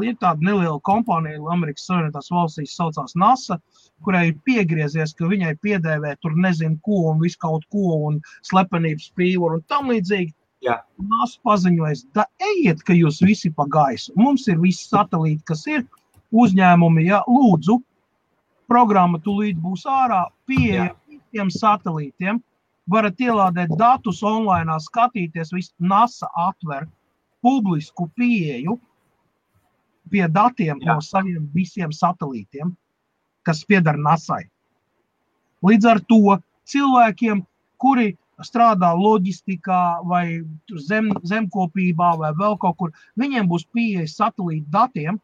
Ir tāda neliela kompānija, Amerikas Savienotās valstīs, saucās NASA, kurai ir piegriezies, ka viņai piedēvē tur nezinu ko un visu kaut ko un slepenības pīvoru un tam līdzīgi. NASA paziņojas, da ejiet, ka jūs visi pa gaisu. Mums ir visi satelīti, kas ir uzņēmumi, ja lūdzu, programma tūlīt būs ārā, pieeja visiem satelītiem. Varat ielādēt datus online, skatīties, visu NASA atver publisku pieeju pie datiem Jā. no saviem visiem satelītiem, kas pieder NASAI. Līdz ar to cilvēkiem, kuri strādā loģistikā vai zem, zemkopībā vai vēl kaut kur, viņiem būs pieeja satelīta datiem,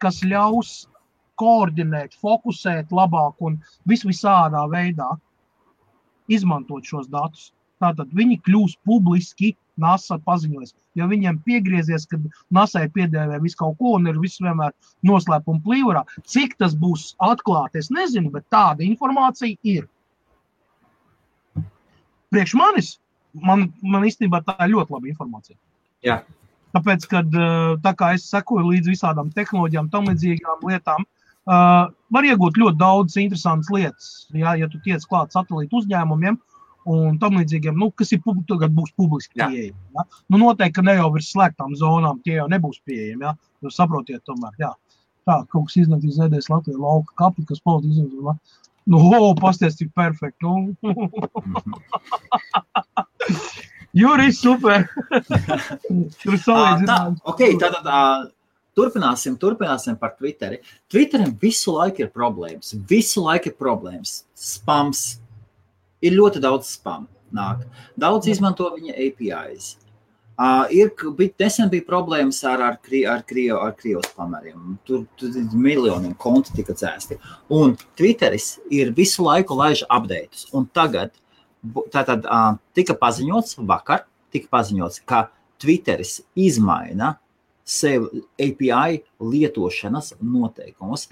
kas ļaus koordinēt, fokusēt labāk un vis visādā veidā izmantot šos datus. Tātad viņi kļūs publiski, NASA paziņos. Ja viņiem piegriezies, kad NASA piedēvē visu kaut ko un ir viss vienmēr noslēpuma plīvurā, cik tas būs atklāti, es nezinu, bet tāda informācija ir. Priekš manis, man, man īstenībā tā ir ļoti laba informācija. Jā. Tāpēc, kad tā kā es sekoju līdz visādām tehnoloģijām, tam līdzīgām lietām, uh, var iegūt ļoti daudz interesantas lietas. Ja, ja tu tiec klāt satelītu uzņēmumiem un tam līdzīgiem, nu, kas ir tagad būs publiski pieejami. Ja? Nu, noteikti, ka ne jau virs slēgtām zonām tie jau nebūs pieejami. Ja? Jūs saprotiet, tomēr. Jā. Tā, kaut kas iznāks zēdēs Latvijas lauka kapi, kas paldies iznāks. Nu, oh, pasties, cik perfekti. Nu. Juris, super. Tur salīdzinājums. Okay, tātad, uh, turpināsim, turpināsim par Twitteri. Twitterim visu laiku ir problēmas. Visu laiku ir problēmas. Spams. Ir ļoti daudz spam. Nāk. Daudz izmanto viņa APIs. Uh, ir, bija, nesen bija problēmas ar, ar, ar, Krievu, ar Krievijas pamariem. Tur, tur miljoniem konti tika dzēsti. Un Twitteris ir visu laiku laiž updates. Un tagad tātad uh, tika paziņots vakar, tika paziņots, ka Twitteris izmaina sev API lietošanas noteikumus.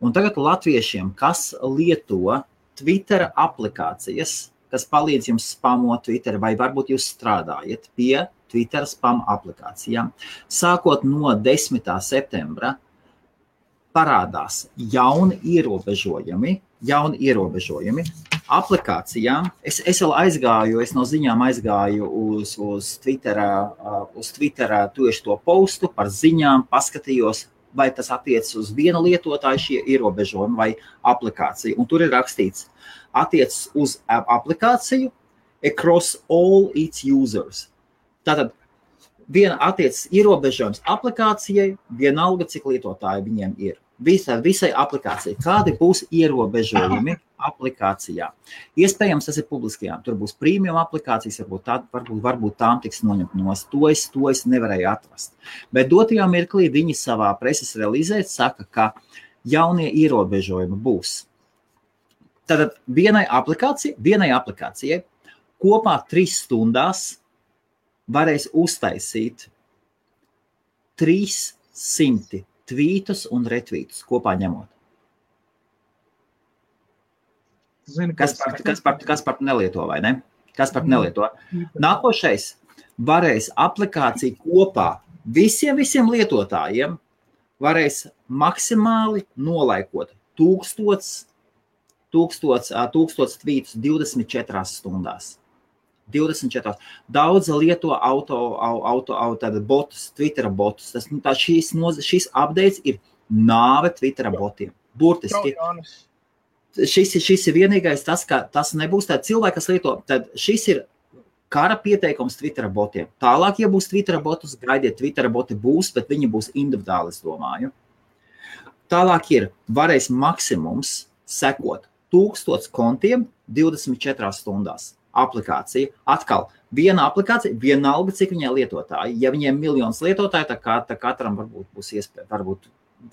Un tagad latviešiem, kas lieto Twitter aplikācijas, kas palīdz jums spamot Twitter, vai varbūt jūs strādājat pie Twitter spam aplikācijām, sākot no 10. septembra parādās jauni ierobežojumi, jauni ierobežojumi aplikācijām. Es, es vēl aizgāju, es no ziņām aizgāju uz, uz Twitter, uz Twitter tieši to postu par ziņām, paskatījos, vai tas attiecas uz vienu lietotāju šie ierobežojumi vai aplikāciju. Un tur ir rakstīts, attiecas uz aplikāciju across all its users. Tātad viena attiecas ierobežojums aplikācijai, vienalga, cik lietotāji viņiem ir visai, visai aplikācijai. Kādi būs ierobežojumi aplikācijā? Iespējams, tas ir publiskajām. Tur būs premium aplikācijas, varbūt, tā, varbūt, varbūt tām tiks noņemt no to es, to es nevarēju atrast. Bet dotajā mirklī viņi savā preses relīzē saka, ka jaunie ierobežojumi būs. Tātad vienai aplikācijai, vienai aplikācijai kopā trīs stundās varēs uztaisīt 300 tvītus un retvītus kopā ņemot. Zinu, kas, par, kas, par, kas par nelieto vai ne? Kas par nelieto? Nākošais varēs aplikāciju kopā visiem, visiem lietotājiem varēs maksimāli nolaikot tūkstots, tūkstots, tūkstots tvītus 24 stundās. 24. Daudz lieto auto, auto, auto botus, Twitter botus. Tas, nu, tā, šīs, šīs updates ir nāve Twitter botiem. Burtiski. Šis, šis ir vienīgais tas, ka tas nebūs tāds cilvēks, kas lieto. Tad šis ir kara pieteikums Twitter botiem. Tālāk, ja būs Twitter botus, gaidiet, Twitter boti būs, bet viņi būs individuāli, es domāju. Tālāk ir varēs maksimums sekot tūkstots kontiem 24 stundās aplikācija. Atkal, viena aplikācija, vienalga, cik viņai lietotāji. Ja viņiem ir miljonus lietotāju, tad, kā, tad katram varbūt būs iespēja, varbūt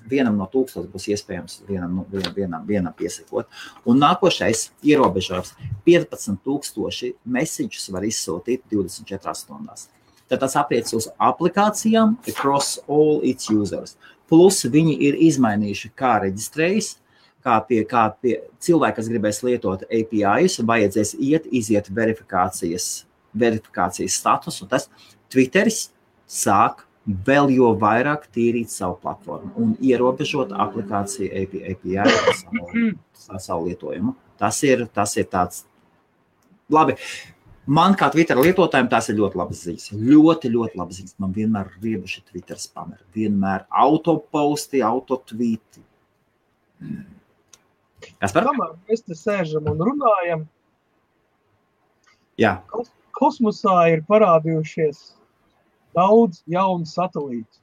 vienam no tūkstošiem būs iespējams vienam, vienam, vienam, vienam piesakot. Un nākošais ierobežojums - 15,000 mesiņus var izsūtīt 24 stundās. Tad tas attiecas uz aplikācijām, across all its users. Plus viņi ir izmainījuši, kā reģistrējas, kā pie, kā pie cilvēka, kas gribēs lietot APIs, vajadzēs iet, iziet verifikācijas, verifikācijas status, un tas Twitteris sāk vēl jo vairāk tīrīt savu platformu un ierobežot aplikāciju API, API savu, savu lietojumu. Tas ir, tas ir tāds labi. Man kā Twitter lietotājiem tas ir ļoti labs ziņas. Ļoti, ļoti labs ziņas. Man vienmēr ir riebuši Twitter spameri. Vienmēr autoposti, autotvīti. Mm. Kas par? Kamēr mēs te sēžam un runājam, Jā. kosmosā ir parādījušies daudz jaunu satelītu.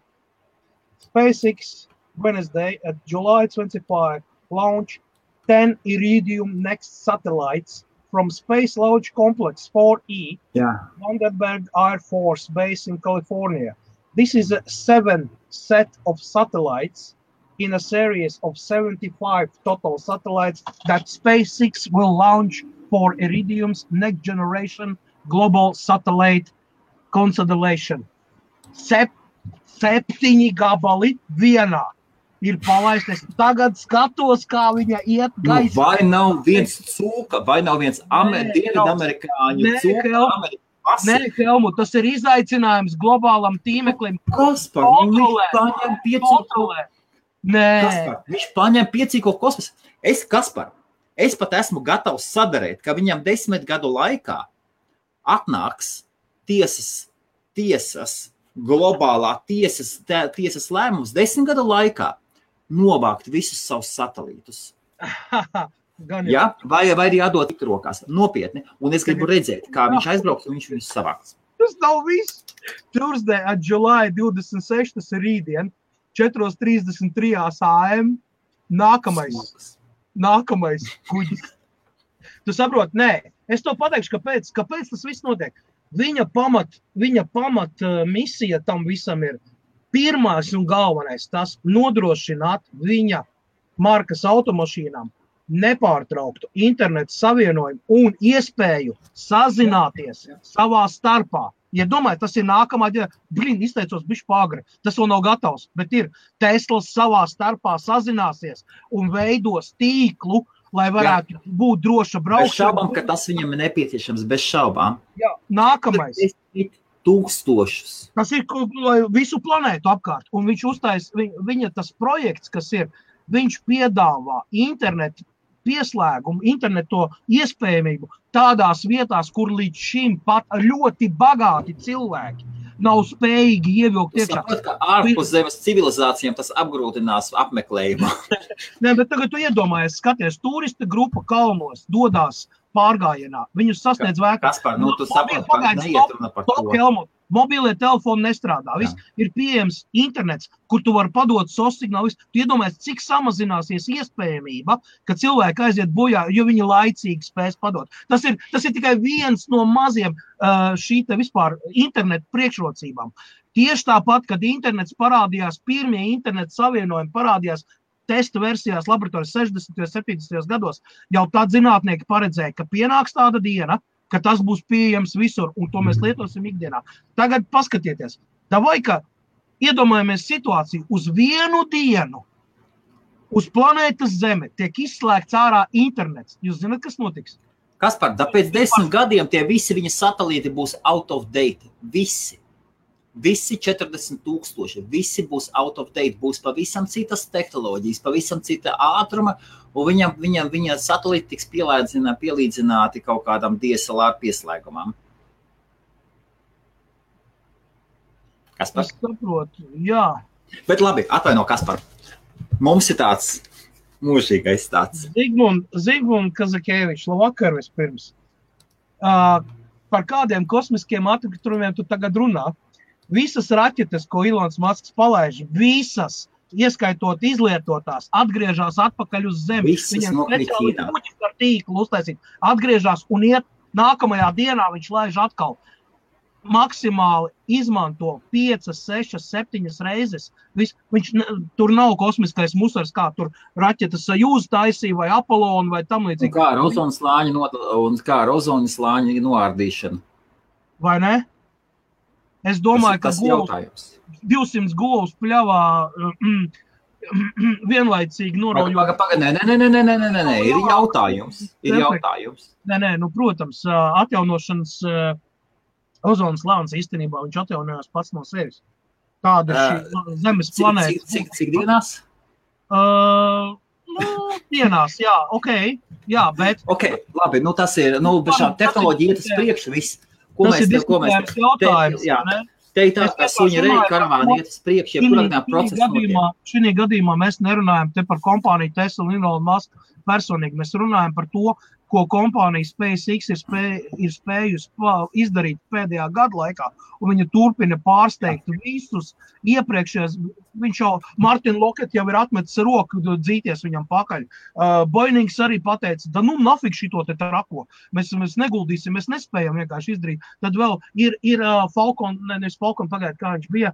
SpaceX Wednesday at July 25 launch 10 Iridium Next satellites from Space Launch Complex 4E, yeah. Vandenberg Air Force Base in California. This is a seven set of satellites in a series of 75 total satellites that SpaceX will launch for Iridium's next generation global satellite constellation. Sep, septiņi gabali vienā ir palaisti. Es tagad skatos, kā viņa iet Nu, gaisā. vai nav viens cūka, vai nav viens amer, dienvidamerikāņu cūka? Amerikas Nē, pasi? Helmut, tas ir izaicinājums globālam tīmeklim. Kas par viņu? Paņem piecīko. Nē, Kaspar, viņš paņem piecīko kosmosu. Es, Kaspar, es pat esmu gatavs sadarīt, ka viņam desmit gadu laikā atnāks tiesas, tiesas globālā tiesas, tā- tiesas lēmums desmit gadu laikā novākt visus savus satelītus. Ja? Vai, vai arī atdot citu rokās? Nopietni. Un es gribu redzēt, kā viņš aizbrauks un viņš viņus savāks. Tas nav viss. Tuesday, at July 26. tas ir rītdien, 4.33 AM. Nākamais, nākamais kuģis. Tu saproti, nē, es to pateikšu, kāpēc, kāpēc tas viss notiek. Viņa pamat, viņa pamat uh, misija tam visam ir pirmais un galvenais tas nodrošināt viņa markas automašīnām nepārtrauktu internetu savienojumu un iespēju sazināties savā starpā. Ja domājat, tas ir nākamā ģimene, blīn, izteicos, bišķi pāgri. Tas vēl nav gatavs, bet ir Tesla savā starpā sazināsies un veidos tīklu, lai varētu Jā. būt droša Bez šaubām, braukšana. ka tas viņam ir nepieciešams. Bez šaubām. Jā, nākamais. Tūkstošus. Tas ir visu planētu apkārt. Un viņš uztais, viņa, viņa tas projekts, kas ir, viņš piedāvā internetu pieslēgumu, internetu iespējamību tādās vietās, kur līdz šim pat ļoti bagāti cilvēki nav spējīgi ievilkt iekšā. saprotu, ka ārpus zemes civilizācijām tas apgrūtinās apmeklējumu. Nē, bet tagad tu iedomājies, skaties, turista grupa kalnos dodas pārgājienā. Viņus sasniedz par, nu, runa par Stop, to. Helmut, mobilie telefoni nestrādā. Viss ir pieejams internets, kur tu vari padot SOS signālu. Tu iedomājies, cik samazināsies iespējamība, ka cilvēki aiziet bojā, jo viņi laicīgi spēs padot. Tas ir, tas ir tikai viens no maziem uh, šī vispār interneta priekšrocībām. Tieši tāpat, kad internets parādījās, pirmie interneta savienojumi parādījās testa versijās laboratorijas 60. un 70. gados, jau tad zinātnieki paredzēja, ka pienāks tāda diena, ka tas būs pieejams visur, un to mēs lietosim ikdienā. Tagad paskatieties, vai ka iedomājamies situāciju uz vienu dienu. Uz planētas Zeme tiek izslēgts ārā internets. Jūs zināt, kas notiks? Kas par, da pēc desmit gadiem tie visi viņa satelīti būs out of date. Visi. Visi 40 tūkstoši, visi būs out of date, būs pavisam citas tehnoloģijas, pavisam cita ātruma, un viņam, viņam, viņa satelīti tiks pielīdzināti, pielīdzināti kaut kādam DSLR pieslēgumam. Kas par? Es saprotu, jā. Bet labi, atvaino, kas par. Mums ir tāds mūžīgais tāds. Zigmunds Zigmund Kazakēvičs, labvakar vispirms. Uh, par kādiem kosmiskiem atkritumiem tu tagad runā? Visas raķetes, ko Ilons Masks palaiž, visas, ieskaitot izlietotās, atgriežas atpakaļ uz Zemi. Visas Viņam speciāli kuģis ar tīklu uztaisīt, atgriežas un iet nākamajā dienā viņš laiž atkal. Maksimāli izmanto 5, 6, 7 reizes. Vis, viņš, ne, tur nav kosmiskais musars, kā tur raķetes sajūta taisīja, vai Apollo vai tam līdzīgi. kā ar ozonu slāņu, un kā ar ozonu slāņu noārdīšanu? Vai ne? Es domāju, tas, ka tas gols, 200 gols pļāvā eh, vienlaicīgi noraudzīt. Nē, nē, nē, nē, nē, nē, nē, nē, ir jautājums. Ir jautājums. Nē, nē, nu, protams, eh, atjaunošanas eh, ozonas lāns īstenībā viņš atjaunojās pats no sevis. Tāda ir Zemes planēta. Cik, cik, cik dienās? Uh, nu, dienās, jā, ok. Jā, bet. Okay, labi, nu tas ir. Nu, šāda tehnoloģija iet uz priekšu. Ko tas mēs, ir ko mēs, jautājums. jā. vai ne? te ir tā, Es ka suņa runāju par karavāna iet uz priekšu, ja kurā gadījumā, šī gadījumā mēs nerunājam te par kompāniju Tesla un Elon Musk personīgi. Mēs runājam par to, ko kompānija SpaceX ir, spēj, ir spējusi izdarīt pēdējā gada laikā. Viņa turpina pārsteigt visus iepriekšējos. Viņš jau, Mārtiņš Lokets jau ir atmetis roku dzīties viņam pakaļ. Uh, Boinings arī pateica, da nu nafik šito te trako. Mēs, mēs neguldīsim, mēs nespējam vienkārši izdarīt. Tad vēl ir, ir uh, Falcon, ne, nevis Falcon, pagaid, kā viņš bija.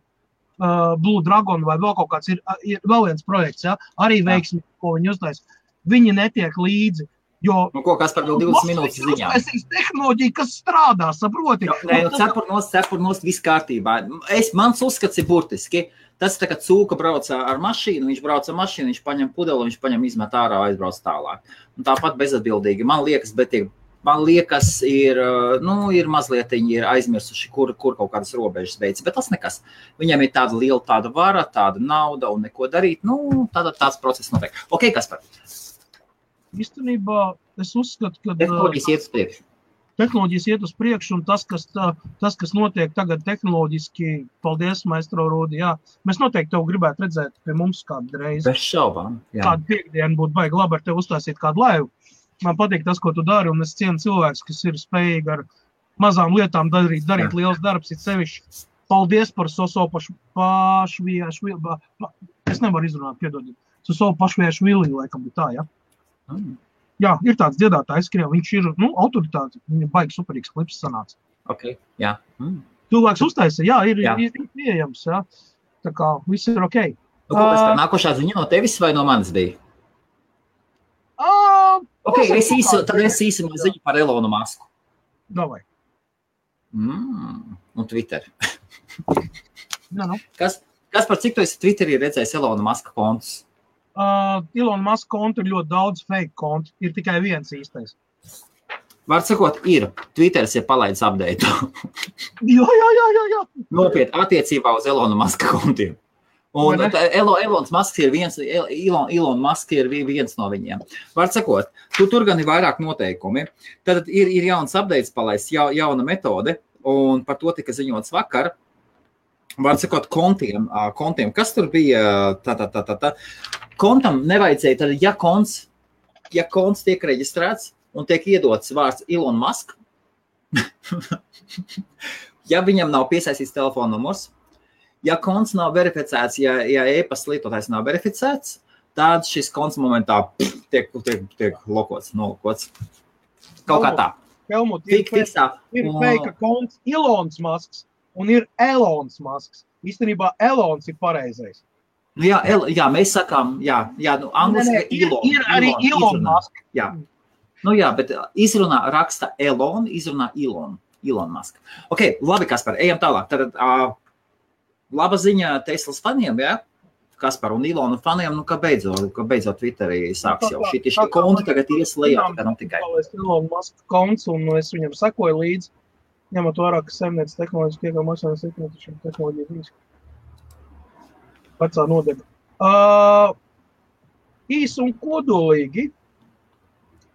uh, Blue Dragon vai vēl kaut kāds ir, ir vēl viens projekts, ja? arī veiksmi, ko viņi uztais. Viņi netiek līdzi. Jo, nu, ko kas par vēl 20 minūtes ziņā? Tas ir tehnoloģija, kas strādā, saproti. Jo, nē, nu, cepurnos, cepurnos, viss kārtībā. Es, mans uzskats ir burtiski. Tas tā kā cūka brauc ar mašīnu, viņš brauc ar mašīnu, viņš paņem pudeli, viņš paņem izmet ārā, aizbrauc tālāk. Un tāpat bezatbildīgi. Man liekas, bet ir man liekas, ir, nu, ir mazliet ir aizmirsuši, kur, kur kaut kādas robežas beidzas. Bet tas nekas. Viņam ir tāda liela tāda vara, tāda nauda un neko darīt. Nu, tāda, tāds process notiek. Ok, kas par? Īstenībā es uzskatu, ka tehnoloģijas iet uz priekšu. Tehnoloģijas iet uz priekšu, un tas, kas, tā, tas, kas notiek tagad tehnoloģiski, paldies, Maestro Rūdi, jā, mēs noteikti tev gribētu redzēt pie mums kādu reizi. Bez šaubām. Kādu piekdienu būtu baigi labi ar tevi uzstāstīt kādu laivu man patīk tas, ko tu dari, un es cienu cilvēkus, kas ir spējīgi ar mazām lietām darīt, darīt Jā. liels darbs, ir sevišķi. Paldies par pašu pašviešu. Es nevaru izrunāt, piedodiet. Savu pašviešu viliju, laikam, tā, ja? Mm. Jā, ir tāds dziedātājs, Krievijā. Viņš ir nu, autoritāte. Viņa baigi superīgs klips sanāca. Okay, jā. Mm. Cilvēks uztaisa, jā, ir, jā. ir, ir pieejams. Jā. Tā kā viss ir ok. Nu, ko, uh, nākošā ziņa no tevis vai no manis bija? Uh, okay, es īsu, tad es īsumā ziņu par Elonu Masku. Davai. Mm, un Twitter. no, no. Kas, kas par cik tu esi Twitterī redzējis Elona Maska kontus? Uh, Ilona Maska kontu ir ļoti daudz fake kontu. Ir tikai viens īstais. Var sakot, ir. Twitteris ir palaidis update. jā, jā, jā, jā, jā. Nopietni attiecībā uz Elona Maska kontiem. Un Elo, Elonas Masks ir viens, Ilon, Ilon Masks ir viens no viņiem. Var sakot, tu tur gan ir vairāk noteikumi. Tad ir, ir jauns updates palaists, ja, jauna metode, un par to tika ziņots vakar. Var sakot, kontiem, kontiem kas tur bija, tā, tā, tā, tā, tā. Kontam nevajadzēja, tad, ja konts, ja konts tiek reģistrēts un tiek iedots vārds Ilon Musk, ja viņam nav piesaistīts telefona numurs, ja konts nav verificēts, ja, ja e-pasta lietotājs nav verificēts, tad šis konts momentā pff, tiek, tiek, tiek lokots, nolokots. Kaut kā tā. Helmut, ir, fiksā. ir fake konts Ilons Masks un ir Elons Masks. Īstenībā Elons ir pareizais. Nu, jā, el, jā, mēs sakām, jā, jā nu, angliski ir, Ilon, ir arī Ilon Musk. Jā. Nu, jā, bet izrunā raksta Elon, izrunā Ilon. Ilon Musk. Ok, labi, Kaspar, ejam tālāk. Tad, uh, laba ziņa Teslas faniem, ja? kas par un Ilonu faniem, nu, ka beidzot, ka beidzot Twitterī sāks jau šī konti tagad ies lejā, tā nav tikai. Es Ilonu Maska konts un es viņam sekoju līdzi, ņemot vērā, ka saimniec tehnoloģiski iegā maksājums ikmetišiem tehnoloģiju risku. Vecā nodega. Uh, īs un kodolīgi.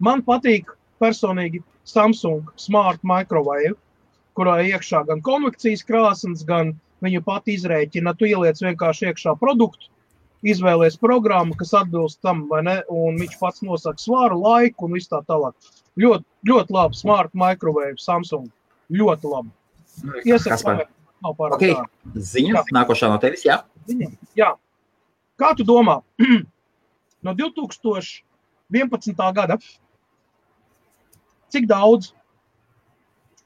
Man patīk personīgi Samsung Smart Microwave, kurā iekšā gan konvekcijas krāsnes, gan Viņu pat izrēķina, tu ieliec vienkārši iekšā produktu, izvēlējies programmu, kas atbilst tam, vai ne? Un viņš pats nosaka svaru, laiku un viss tā tālāk. Ļoti, ļoti labi, smart microwave, Samsung. Ļoti labi. Iesaku, nav pārāk okay. Ziņa, jā. nākošā no tevis, jā? Ziņa, jā. Kā tu domā? no 2011. gada cik daudz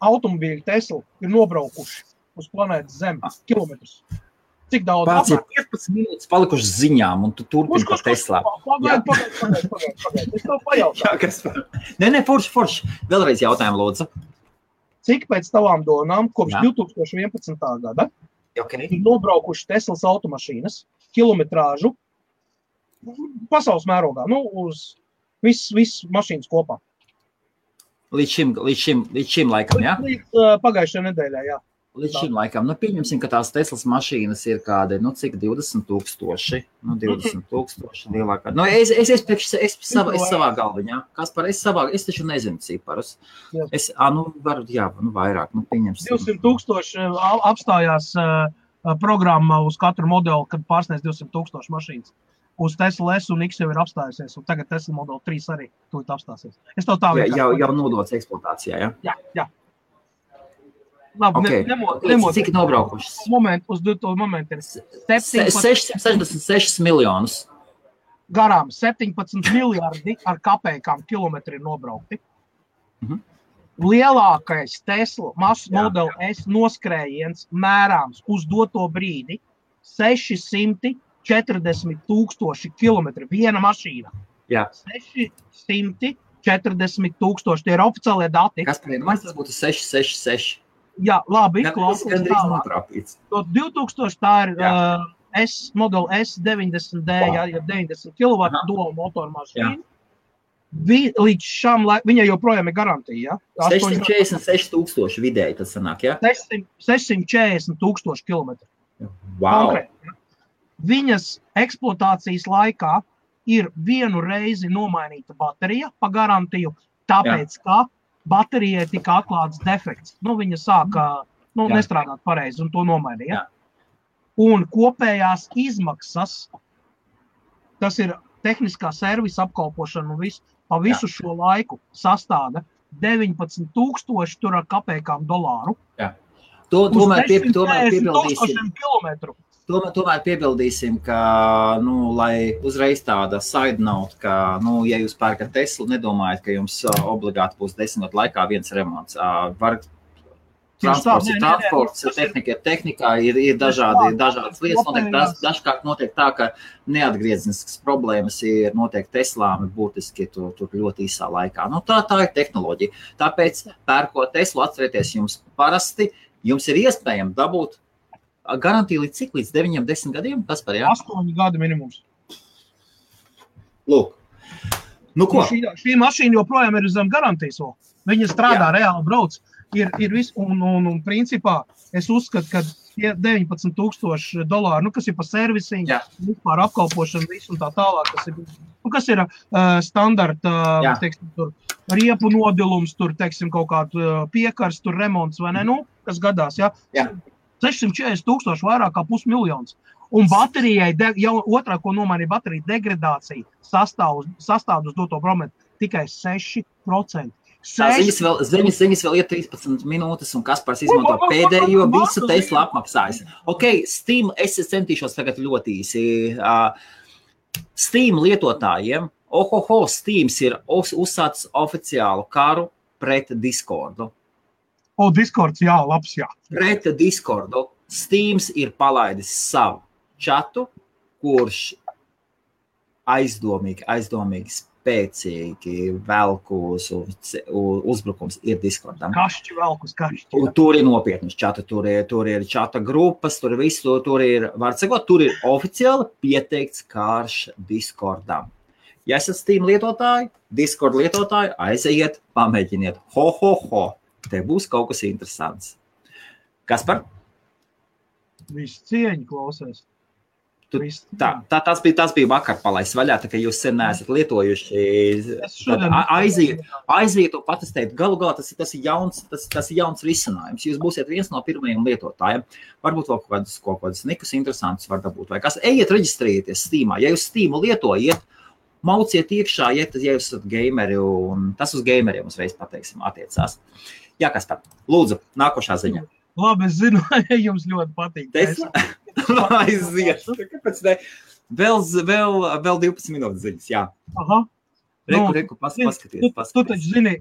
automobīļu Tesla ir nobraukuši uz planētas Zemes kilometrus. Cik daudz? Pats ir 15 minūtes palikušas ziņām, un tu turpini par Tesla. Pagaid, pagaid, pagaid, pagaid, pagaid. Es tev pajautāju. Jā, kas par? Nē, nē, forši, forši. Vēlreiz jautājumu, lūdzu. Cik pēc tavām domām, kopš Jā. 2011. gada, okay. ir nobraukuši Teslas automašīnas kilometrāžu pasaules mērogā, nu, uz visas vis mašīnas kopā? Līdz šim, līdz šim, līdz šim laikam, jā? Līdz, uh, pagājušajā nedēļā, jā. Līdz šim laikam, nu, pieņemsim, ka tās Teslas mašīnas ir kādi, nu, cik 20,000. Nu, 20,000 lielākā. Nu, es, es, es, priekš, es, savā, es savā galviņā, kas par es savā, es taču nezinu ciparus. Es, a, nu, varu, jā, nu, vairāk, nu, pieņemsim. 200 tūkstoši apstājās uh, programma uz katru modeli, kad pārsniedz 200 tūkstoši mašīnas. Uz Tesla S un X jau ir apstājusies, un tagad Tesla Model 3 arī tūlīt apstāsies. Es to tā vienkārši. Jau, jau nodots eksploatācijā, jā? Jā, jā. Labi, okay. ne, nemot, nemot, Cik nobraukušas? Moment, uz to momentu ir 666 miljonus. Garām 17 miljardi ar kapekām kilometri nobraukti. Mm -hmm. Lielākais Tesla masu modeli S noskrējiens mērāms uz doto brīdi 640 tūkstoši kilometri viena mašīna. Jā. 640 tūkstoši tie ir oficiālie dati. Kas par vienu tas būtu 666? Jā, labi, Tas notrāpīts. To 2000 tā ir Jā. uh, S modeli S90D, jā, ja 90 kW dual motoru mašīna. Vi, līdz laikam, viņai joprojām ir garantija. Ja? 646 tūkstoši vidēji tas sanāk, jā? 600 640 tūkstoši kilometru. Wow! Konkrēti. Viņas eksploatācijas laikā ir vienu reizi nomainīta baterija pa garantiju, tāpēc, Jā. ka baterijai tika atklāts defekts. Nu, viņa sāka nu, Jā. nestrādāt pareizi un to nomainīja. Jā. Un kopējās izmaksas, tas ir tehniskā servisa apkalpošana un viss, pa visu Jā. šo laiku sastāda 19,000 tur ar kapekām dolāru. To, Uz tomēr, pie, 640 tomēr kilometru. Tomēr, tomēr piebildīsim, ka, nu, lai uzreiz tāda side note, ka, nu, ja jūs pērkat Teslu, nedomājiet, ka jums ā, obligāti būs desmit gadu laikā viens remonts. Ā, Var, transports ir transports, tehnika ir tehnikā, ir, ir dažādi, dažādas lietas. Notiek, tas, dažkārt notiek tā, ka neatgriezeniskas problēmas ir notiek Teslām būtiski tur, tur ļoti īsā laikā. Nu, tā, tā ir tehnoloģija. Tāpēc, pērkot Teslu, atcerieties, jums parasti jums ir iespējams dabūt garantiju līdz cik? Līdz 9, 10 gadiem? Tas par jā. Astoņi gadi minimums. Lūk. Nu, ko? Nu, šī, šī mašīna joprojām ir zem garantijas. vēl. Viņa strādā, Jā. reāli brauc. Ir, ir vis, un, un, un, principā, es uzskatu, ka tie 19,000 dolāri, nu, kas ir par servisiņu, Jā. vispār apkalpošanu, visu un tā tālāk, kas ir, nu, kas ir uh, standarta uh, Jā. teiksim, tur, riepu nodilums, tur teiksim, kaut kāda uh, piekars, tur remonts vai ne, nu, kas gadās. Ja? Jā. 640 tūkstoši vairāk kā pusmiljons. Un baterijai, de, jau otrā, ko nomainīja baterija degradācija, sastāv, sastāv uz doto prometu tikai 6%. Tā ziņas vēl, ziņas, ziņas vēl ir 13 minūtes, un Kaspars izmanto pēdējo visu Tesla apmaksājis. Ok, Steam, es centīšos tagad ļoti īsi. Uh, Steam lietotājiem, ohoho, Steam ir uz, uzsācis oficiālu karu pret Discordu. O, Discords, jā, labs, jā. Pret Discordu Steam ir palaidis savu čatu, kurš aizdomīgi, aizdomīgi spēcīgi velkos uzbrukums ir Discordam. Kašķi velkus, kašķi. Un Tur ir nopietnas čata, tur ir, tur ir čata grupas, tur viss, tur, tur ir, var sakot, tur ir oficiāli pieteikts karš Discordam. Ja esat Steam lietotāji, Discord lietotāji, aiziet, pamēģiniet. Ho, ho, ho! Te būs kaut kas interesants. Kas par? Viss cieņi klausies. Tu- Tā, tā, tas, bija, tas bija vakar palaists vaļā, tā kā jūs sen neesat lietojuši. Aiziet, aiziet un patestēt. Galu galā tas, ir- tas, ir jauns, tas, tas ir jauns risinājums. Jūs būsiet viens no pirmajiem lietotājiem. Varbūt vēl kaut kādas, kaut kādas nikus interesantas var dabūt. Vai kas? Ejiet, reģistrējieties Steamā. Ja jūs Steamu lietojat, mauciet iekšā, ja, ja jūs esat gameri, un tas uz gameriem uzreiz pateiksim attiecās. Jā, kas par? Lūdzu, nākošā ziņa. Labi, es zinu, jums ļoti patīk. Tesla? Aiziet. Kāpēc ne? Vēl, vēl, vēl 12 minūtes ziņas. Jā, Aha. reku, Nu, reku, pas, Tu, paskaties. tu paskaties. taču zini,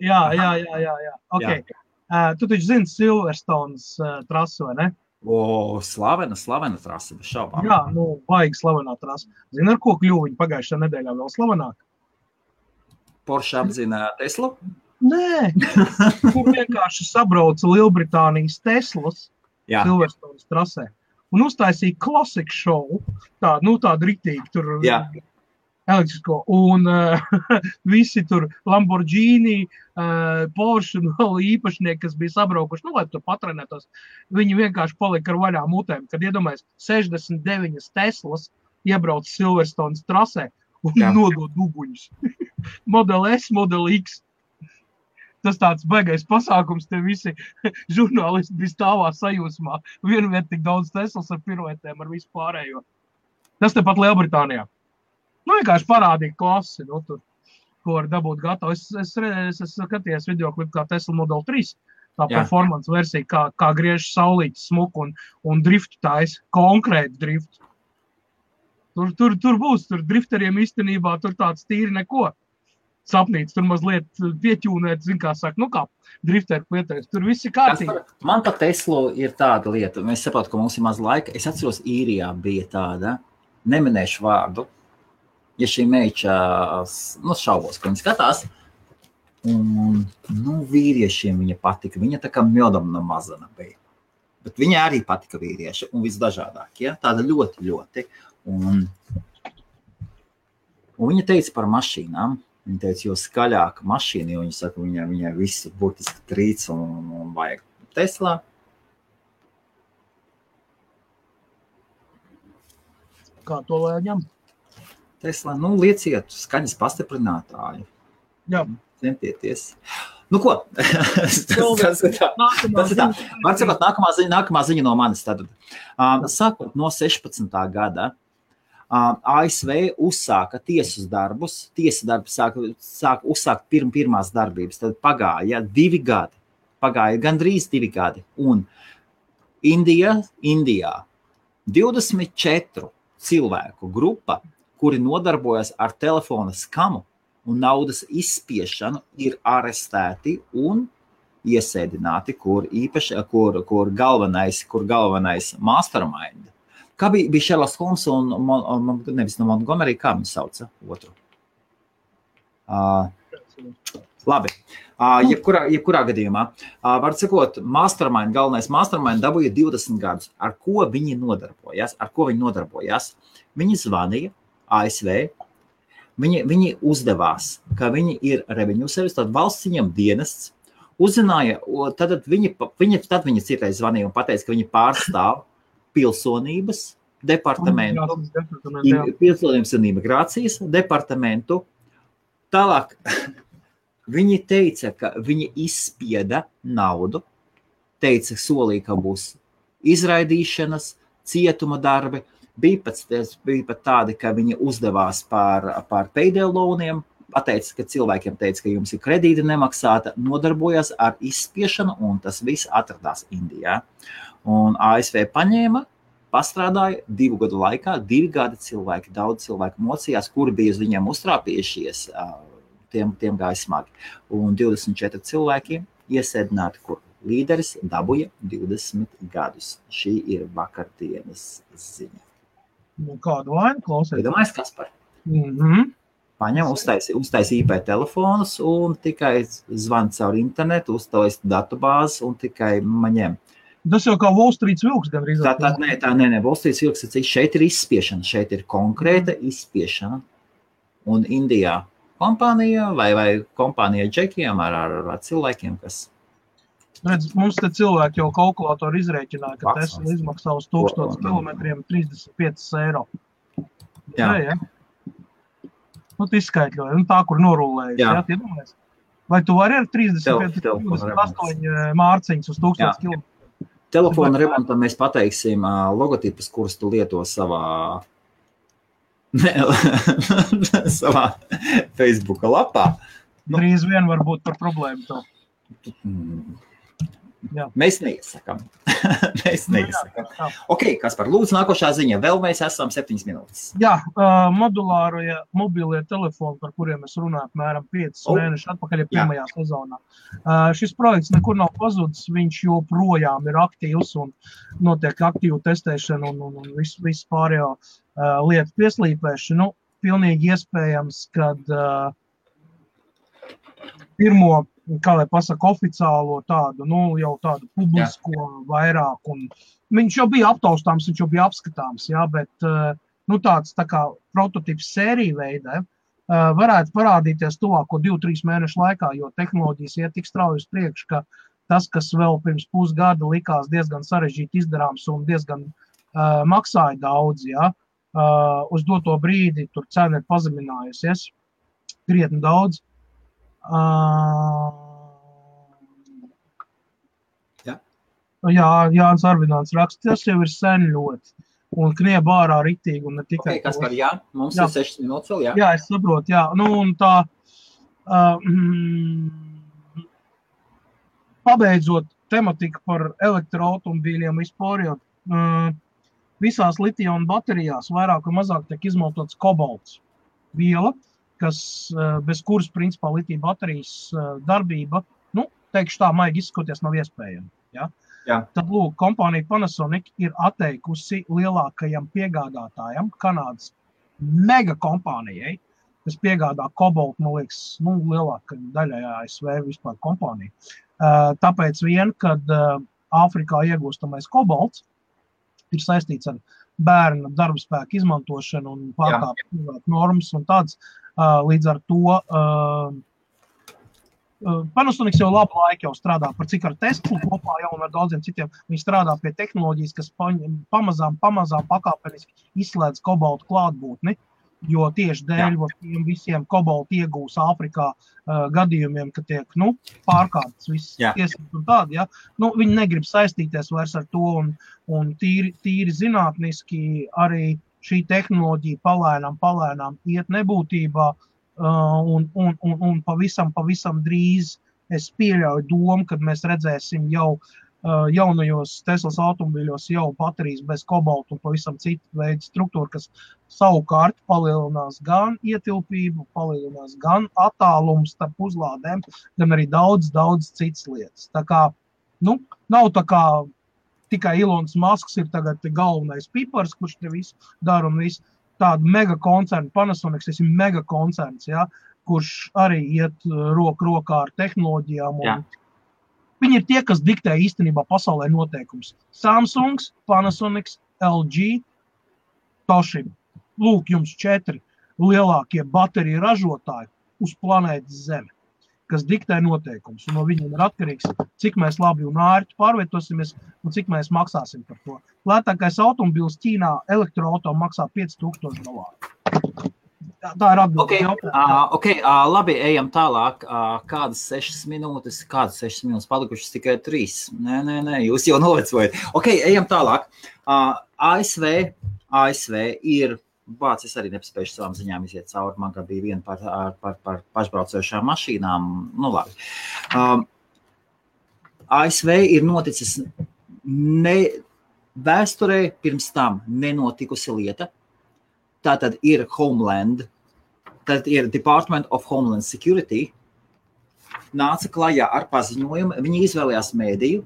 jā, jā, jā, jā. jā. Okay. Uh, tu taču zini Silverstones uh, trasu, vai ne? O, slavena, slavena trase, bez šaubām. Jā, nu, baigi slavenā trasa. Zini, ar ko kļuva viņa pagājušajā nedēļā vēl slavenāk? Porsche apzina Teslu. Nē, kur vienkārši sabrauca Lielbritānijas Teslas Jā, Silverstones trasē un uztaisīja klasiku šovu. Tādu, nu, tādu rītīgu tur. Jā. Elektrisko. Un uh, visi tur Lamborghini, uh, Porsche un vēl īpašnieki, kas bija sabraukuši, nu, lai tur patrenētos, viņi vienkārši palika ar vaļām mutēm. Kad iedomājas 69 Teslas iebrauc Silverstones trasē un Jā. nodod uguņus. Model S, Model X. Tas tāds baigais pasākums, te visi žurnālisti bija stāvā sajūsmā. Vietu tik daudz Teslas ar piruetēm, ar visu pārējo. Tas tepat Lielbritānijā. Nu, vienkārši parādīja klasi, nu, tur, ko var dabūt gatavu. Es, es, es, es skatījos video klipu kā Tesla Model 3. Tā Jā. performance versija, kā, kā griež saulītas smuku un, un driftu taisa, konkrēti driftu. Tur, tur, tur būs, tur drifteriem īstenībā tur tāds tīri neko. Sapnīts, tur mazliet pieķūnēt, zin kā saka, nu kā drifteru klietēs, tur viss ir kārtībā. Man pat Tesla ir tāda lieta, mēs saprotam, ka mums ir maz laika. Es atceros, īrijā bija tāda, neminēšu vārdu, ja šī meitā, nu, šaubos, ka viņa skatās, un, nu, vīriešiem viņa patika. Viņa tā kā mjodam no mazana bija. Bet viņai arī patika vīrieši, un visdažādākie. Ja? Tāda ļoti, ļoti. Un, un viņa teica par mašīnām. Viņa teica, jo skaļāka mašīna, jo viņa saka, viņai, viņai viss burtiski trīc un, un, un vajag Teslā. Kā to lai ņem? Teslā, nu, lieciet skaņas pastiprinātāju. Jā. Centieties. Nu, ko? tas, tas, ir tā. tas ir tā. Man sakot, nākamā ziņa, nākamā ziņa no manis. Tad, um, sākot no 16. gada, ASV uzsāka tiesas darbus, tiesa darbus sāka, sāka uzsākt pirm, pirmās darbības. Tad pagāja divi gadi, pagāja gandrīz divi gadi. Un Indija, Indijā 24 cilvēku grupa, kuri nodarbojas ar telefona skamu un naudas izspiešanu, ir arestēti un iesēdināti, kur īpaši, kur, kur galvenais, kur galvenais mastermind Kā bija, bija Šerloks Holms un, un, un nevis no Montgomery, kā viņu sauca otru? Uh, labi. Uh, jebkurā, jebkurā gadījumā, uh, var sakot, mastermind, galvenais mastermind dabūja 20 gadus. Ar ko viņi nodarbojās? Ar ko viņi nodarbojās? Viņi zvanīja ASV. Viņi, viņi uzdevās, ka viņi ir revenue service, tad valsts viņam dienests. Uzzināja, tad viņi, viņi, tad viņi citreiz zvanīja un teica, ka viņi pārstāv pilsonības departamentu, pilsonības un imigrācijas departamentu. Tālāk viņi teica, ka viņi izspieda naudu, teica, solīja, ka būs izraidīšanas, cietuma darbi. Bija pat, bija pat tādi, ka viņi uzdevās par, par payday-loaniem, pateica, ka cilvēkiem teica, ka jums ir kredīti nemaksāta, nodarbojās ar izspiešanu, un tas viss atradās Indijā. Un ASV paņēma, pastrādāja divu gadu laikā. Divi gadi cilvēki, daudz cilvēku mocījās, kuri bija uz viņiem uztrāpījušies, tiem, tiem gāja smagi. Un 24 cilvēki iesēdināti, kur līderis dabūja 20 gadus. Šī ir vakardienas ziņa. Nu, kādu vainu klausīties? Iedomājieties, kas par? Mm -hmm. Paņem, uztaisīja uztais IP telefonus un tikai zvan caur internetu, uztaisīja datubāzi un tikai maņem. Tas jau kā Wall Street vilks gandrīz. Tā, tā, nē, tā nē, nē, Wall Street vilks, šeit ir izspiešana, šeit ir konkrēta izspiešana. Un Indijā kompānija vai, vai kompānija džekiem ar, ar, ar cilvēkiem, kas. Redz, mums te cilvēki jau kalkulātori izrēķināja, ka Tesla izmaksā uz 1000 km 35 eiro. Jā, jā. Nu, izskaidroja, nu, tā, kur norulējas. Jā, jā Vai tu vari ar 35 8 mārciņus uz 1000 km? Telefona remontam mēs pateiksim logotipus, kurus tu lieto savā, ne, savā Facebook lapā. Nu, Drīz vien var būt par problēmu. To. Jā. Mēs neiesakām. mēs nu neiesakām. Jā, jā. Ok, kas par lūdzu nākošā ziņa? Vēl mēs esam septiņas minūtes. Jā, uh, modulārie mobilie telefoni, par kuriem mēs runājam, apmēram 5 oh. mēnešus atpakaļ, ja pirmajā jā. sezonā. Uh, šis projekts nekur nav pazudis, viņš joprojām ir aktīvs un notiek aktīva testēšana un, un, un viss vis pārējo uh, lietu pieslīpēšana. Nu, pilnīgi iespējams, kad uh, pirmo kā lai pasaka, oficiālo tādu, nu, jau tādu publisko jā. vairāk. Un viņš jau bija aptaustāms, viņš jau bija apskatāms, jā, bet eh, nu, tāds tā kā prototyps sērija veidē eh, varētu parādīties tuvāko divu, trīs mēnešu laikā, jo tehnoloģijas iet tik strauji uz priekšu, ka tas, kas vēl pirms pusgada likās diezgan sarežģīti izdarāms un diezgan uh, maksāja daudz, ja, uh, uz doto brīdi tur cena ir pazeminājusies krietni daudz. Uh, ja. Jā, Jānis Arvināns raksta, tas jau ir sen ļoti. Un knieba ārā ritīgi, un ne tikai. Okay, kas par jā? Mums jā. ir 6 minūtes vēl, jā? Jā, es saprotu, jā. Nu, un tā, uh, mm, pabeidzot tematiku par elektroautomobīļiem vispār, jo uh, visās litija un baterijās vairāk vai mazāk tiek izmantots kobalts viela, kas bez kuras, principā, litija baterijas darbība, nu, teikšu tā, maigi izsakoties, nav iespējama. Ja? Jā. Tad, lūk, kompānija Panasonic ir atteikusi lielākajam piegādātājam, Kanādas mega kompānijai, kas piegādā kobaltu, man liekas, nu, lielākajai daļai ASV vispār kompāniju. Tāpēc vien, kad Āfrikā iegūstamais kobalts ir saistīts ar bērnu darba spēku izmantošanu un pārkāpumu normas un tādas, līdz ar to Panasonic jau labu laiku jau strādā par cik ar Teslu kopā jau un ar daudziem citiem. Viņi strādā pie tehnoloģijas, kas pamazām, pamazām pakāpeniski izslēdz kobaltu klātbūtni. Jo tieši dēļ tiem visiem kobaltu iegūs Āfrikā uh, gadījumiem, ka tiek nu, pārkāptas visas tiesības un tādi. Ja? Nu, viņi negrib saistīties vairs ar to, un, un tīri, tīri zinātniski arī šī tehnoloģija palēnām, palēnām iet nebūtībā. Uh, un, un, un, un pavisam, pavisam drīz es pieļauju domu, kad mēs redzēsim jau uh, jaunajos Teslas automobīļos jau baterijas bez kobalta un pavisam citu veidu struktūru, kas savukārt palielinās gan ietilpību, palielinās gan attālumu starp uzlādēm, gan arī daudz, daudz citas lietas. Tā kā, nu, nav tā kā tikai Ilons Masks ir tagad galvenais pipars, kurš te visu dara un visu tādu mega koncernu, Panasonic, tas ir mega koncerns, ja, kurš arī iet uh, roku rokā ar tehnoloģijām. Un, viņi ir tie, kas diktē īstenībā pasaulē noteikumus. Samsung, Panasonic, LG, Toshiba. Lūk, jums četri lielākie bateriju ražotāji uz planētas Zeme kas diktē noteikumus. No viņiem ir atkarīgs, cik mēs labi un ērti pārvietosimies un cik mēs maksāsim par to. Lētākais automobilis Ķīnā elektroautorāta maksā 5000 dolāru. Tā ir atbilde. Okay, uh, okay, uh, labi, ejam tālāk. Uh, kādas sešas minūtes, kādas sešas minūtes palikušas tikai trīs? Nē, nē, nē, jūs jau novecojat. Ok, ejam tālāk. Uh, ASV, ASV ir Vācijas arī nespēju savām ziņām iziet cauri. Man bija viena par, par, par pašbraucošām mašīnām. Nu, labi. um, ASV ir noticis ne, vēsturē pirms tam nenotikusi lieta. Tā tad ir Homeland, tad ir Department of Homeland Security. Nāca klajā ar paziņojumu, viņi izvēlējās mēdīju,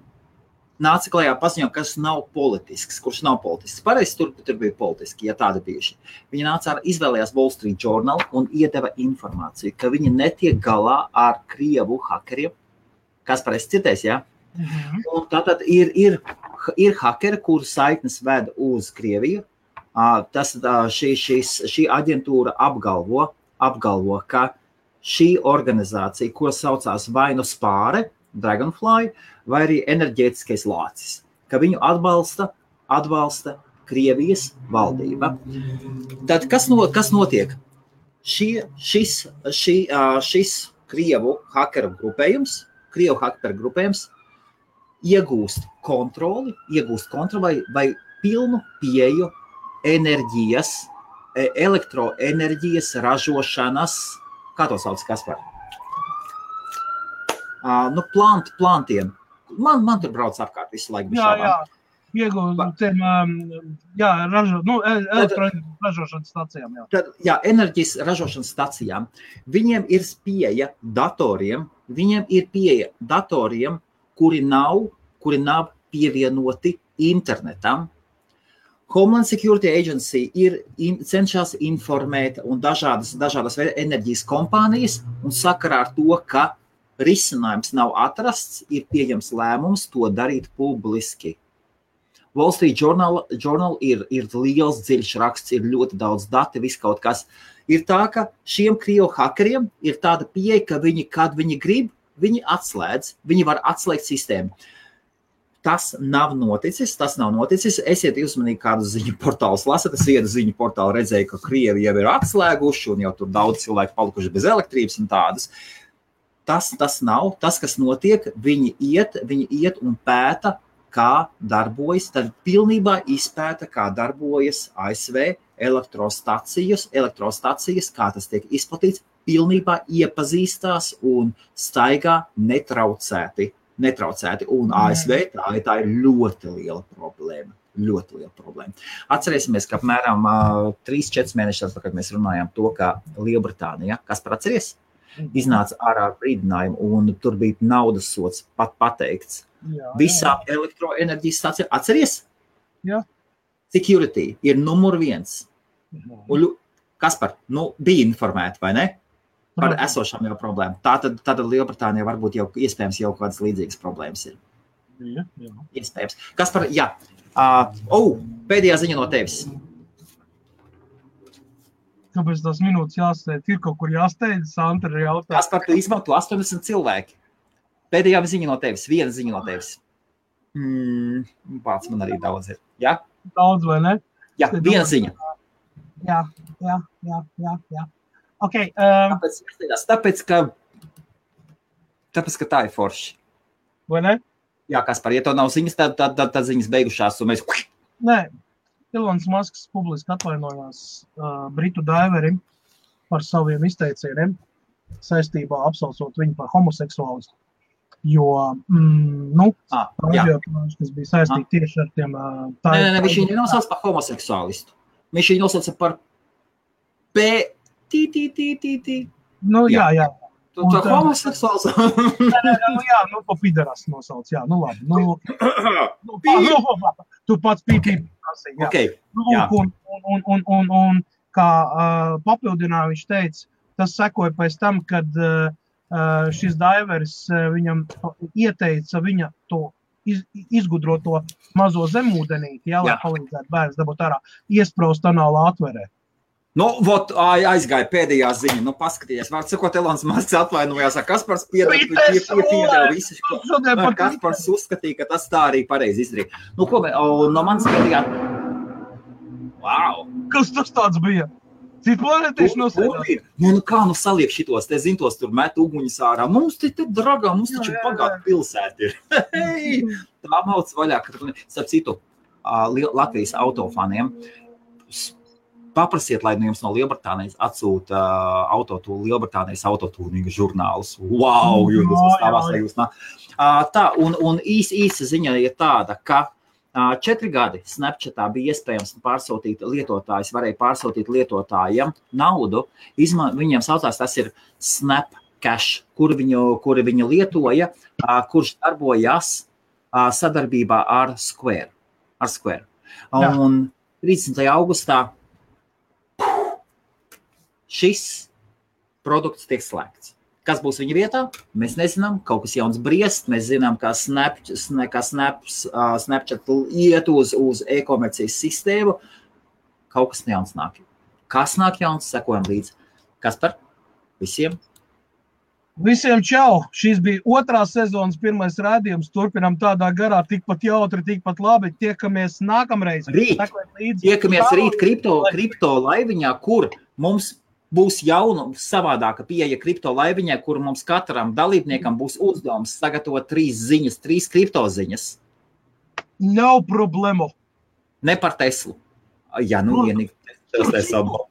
nāca klajā paziņojumā, kas nav politisks, kurš nav politisks. Pareizi tur, tur bija politiski, ja tāda bijuši. Viņi nāca ar izvēlējās Wall Street Journal un iedeva informāciju, ka viņi netiek galā ar krievu hakeriem. Kas pareizi citēs, jā? Ja? Mhm. Un tātad ir, ir, ir hakeri, kuru saiknes ved uz Krieviju. Tas, šī, šis, šī aģentūra apgalvo, apgalvo, ka šī organizācija, ko saucās vai nu spāre, Dragonfly, vai arī enerģētiskais lācis, ka viņu atbalsta, atbalsta Krievijas valdība. Tad kas, no, kas notiek? Šie, šis, šī, šis Krievu hakeru grupējums, Krievu hakeru grupējums iegūst kontroli, iegūst kontroli vai, vai pilnu pieeju enerģijas, e, elektroenerģijas ražošanas, kā to sauc, kas par? uh, nu, plant, plantiem. Man, man tur brauc apkārt visu laiku. Jā, jā. Iegūtiem, jā, ražo, nu, e, elektroenerģijas ražošanas stacijām. Jā. Tad, jā, enerģijas ražošanas stacijām. Viņiem ir pieeja datoriem, viņiem ir pieeja datoriem, kuri nav, kuri nav pievienoti internetam. Homeland Security Agency ir in, cenšas informēt un dažādas, dažādas enerģijas kompānijas un sakarā ar to, ka risinājums nav atrasts, ir pieejams lēmums to darīt publiski. Wall Street Journal, Journal ir, ir liels, dziļš raksts, ir ļoti daudz datu, viss kaut kas. Ir tā, ka šiem krievu hakeriem ir tāda pieeja, ka viņi, kad viņi grib, viņi atslēdz, viņi var atslēgt sistēmu. Tas nav noticis. Tas nav noticis. Esiet uzmanīgi, kādu ziņu portālu lasat. Es vienu ziņu portālu redzēju, ka krievi jau ir atslēguši, un jau tur daudz cilvēku palikuši bez elektrības un tādas. Uh, Tas, tas nav tas, kas notiek. Viņi iet, viņi iet un pēta, kā darbojas. Tad pilnībā izpēta, kā darbojas ASV elektrostacijas, elektrostacijas kā tas tiek izplatīts. Pilnībā iepazīstās un staigā netraucēti. netraucēti. Un ASV tā, tā ir ļoti liela problēma. ļoti liela problēma. Atcerēsimies, ka apmēram uh, 3-4 mēnešus atpakaļ mēs runājām to, ka Lielbritānija, kas par atceries, iznāca ārā ar brīdinājumu, un tur bija naudas sots pat pateikts. Jā, Visām elektroenerģijas stācijām atceries? Jā. Security ir numur viens. jā. Un, ļu- kas par, nu, bija informēti, vai ne? Par Protams. esošām jau problēmām. Tā tad, tad Lielbritānijā varbūt jau iespējams jau kādas līdzīgas problēmas ir. Jā, jā. Iespējams. Kas par, jā. Uh, oh, pēdējā ziņa no tevis. Kāpēc tas minūtes jāsteidz? Ir kaut kur jāsteidz, Sandra ir jautājums. Kas par to izmanto 80 cilvēki? Pēdējā ziņa no tevis, viena ziņa no tevis. Mm, pats man arī daudz ir. Jā, Daudz vai ne? jā viena ziņa. Jā, jā, jā, jā. jā. Ok, um, Tāpēc, tāpēc, ka, tāpēc, ka tā ir forši. vai ne? Jā, kas par, ja to nav ziņas, tad, tad, tad, tad ziņas beigušās, un mēs Nē, Ilons Masks publiski atvainojās uh, Britu daiverim par saviem izteicieniem saistībā apsaucot viņu par homoseksuālistu. Jo, mm, nu, Ah, jā. ažiotāžu, kas bija saistīti tieši ar tiem uh, Nē, nē, nē, viņš viņu nenosauca par homoseksuālistu. Viņš viņu nosauca par P. Tī, tī, tī, tī, tī. Nu, jā, jā. Tu tā tā- homoseksuāls. Nu, jā, nu, pa pidaras nosauc, jā, nu, labi. Nu, nu, pā, nu, tu pats pīpī. Jā. ok, Nu, Jā. un, un, un, un, un kā uh, papildināja, viņš teica, tas sekoja pēc tam, kad uh, šis daiveris uh, viņam ieteica viņa to iz, izgudroto mazo zemūdenīti, jā, lai Jā. palīdzētu bērns dabūt ārā, iespraust anālā atverē. Nu, vot, ai, aizgāja pēdējā ziņa. Nu, paskatieties, vārds sakot, Elons Masks atvainojās. ar Kaspars piedod visu šo. Pat Kaspars uzskatīja, ka tas tā arī pareizi izdarīja. Nu, ko mēs, o, no manas pēdējā. Wow! kas tas tāds bija? Cits planētieši no Tur bija. Nu, nu, kā nu saliek šitos, te zin, tos tur met uguņus ārā. Mums te, te dragā, mums taču bagāta pilsēta ir. Hei! Tā mauc vaļā, ka starp citu, Latvijas autofaniem. Paprasiet, lai jums no Lielbritānijas atsūta ā, autotūlu, Lielbritānijas autotūrīga žurnāls. Wow, jūs esat stāvās, vai jūs nā. Ā, Tā, un, un īs, īsa ziņa ir tāda, ka ā, četri gadi Snapchatā bija iespējams pārsūtīt lietotājs, varēja pārsūtīt lietotājiem naudu. Izma, viņiem saucās, tas ir Snapcash, kur viņu, kuru viņi lietoja, ā, kurš darbojas ā, sadarbībā ar Square. Ar Square. Un 30. augustā šis produkts tiek slēgts. Kas būs viņa vietā? Mēs nezinām. Kaut kas jauns briest. Mēs zinām, ka Snap, sna- ka Snaps, uh, Snapchat iet uz, uz e-komercijas sistēmu. Kaut kas jauns nāk. Kas nāk jauns, sekojam līdzi. Kas par visiem? Visiem čau! Šis bija otrā sezonas pirmais rādījums. Turpinām tādā garā, tikpat jautri, tikpat labi. Tiekamies nākamreiz. Rīt. Tiekamies rīt kripto, kripto laiviņā, kur mums būs jauna, savādāka pieeja kripto laiviņai, kur mums katram dalībniekam būs uzdevums sagatavot trīs ziņas, trīs kripto ziņas. Nav problēmu. Ne par Teslu. Ja nu ienīk, tas ir savu.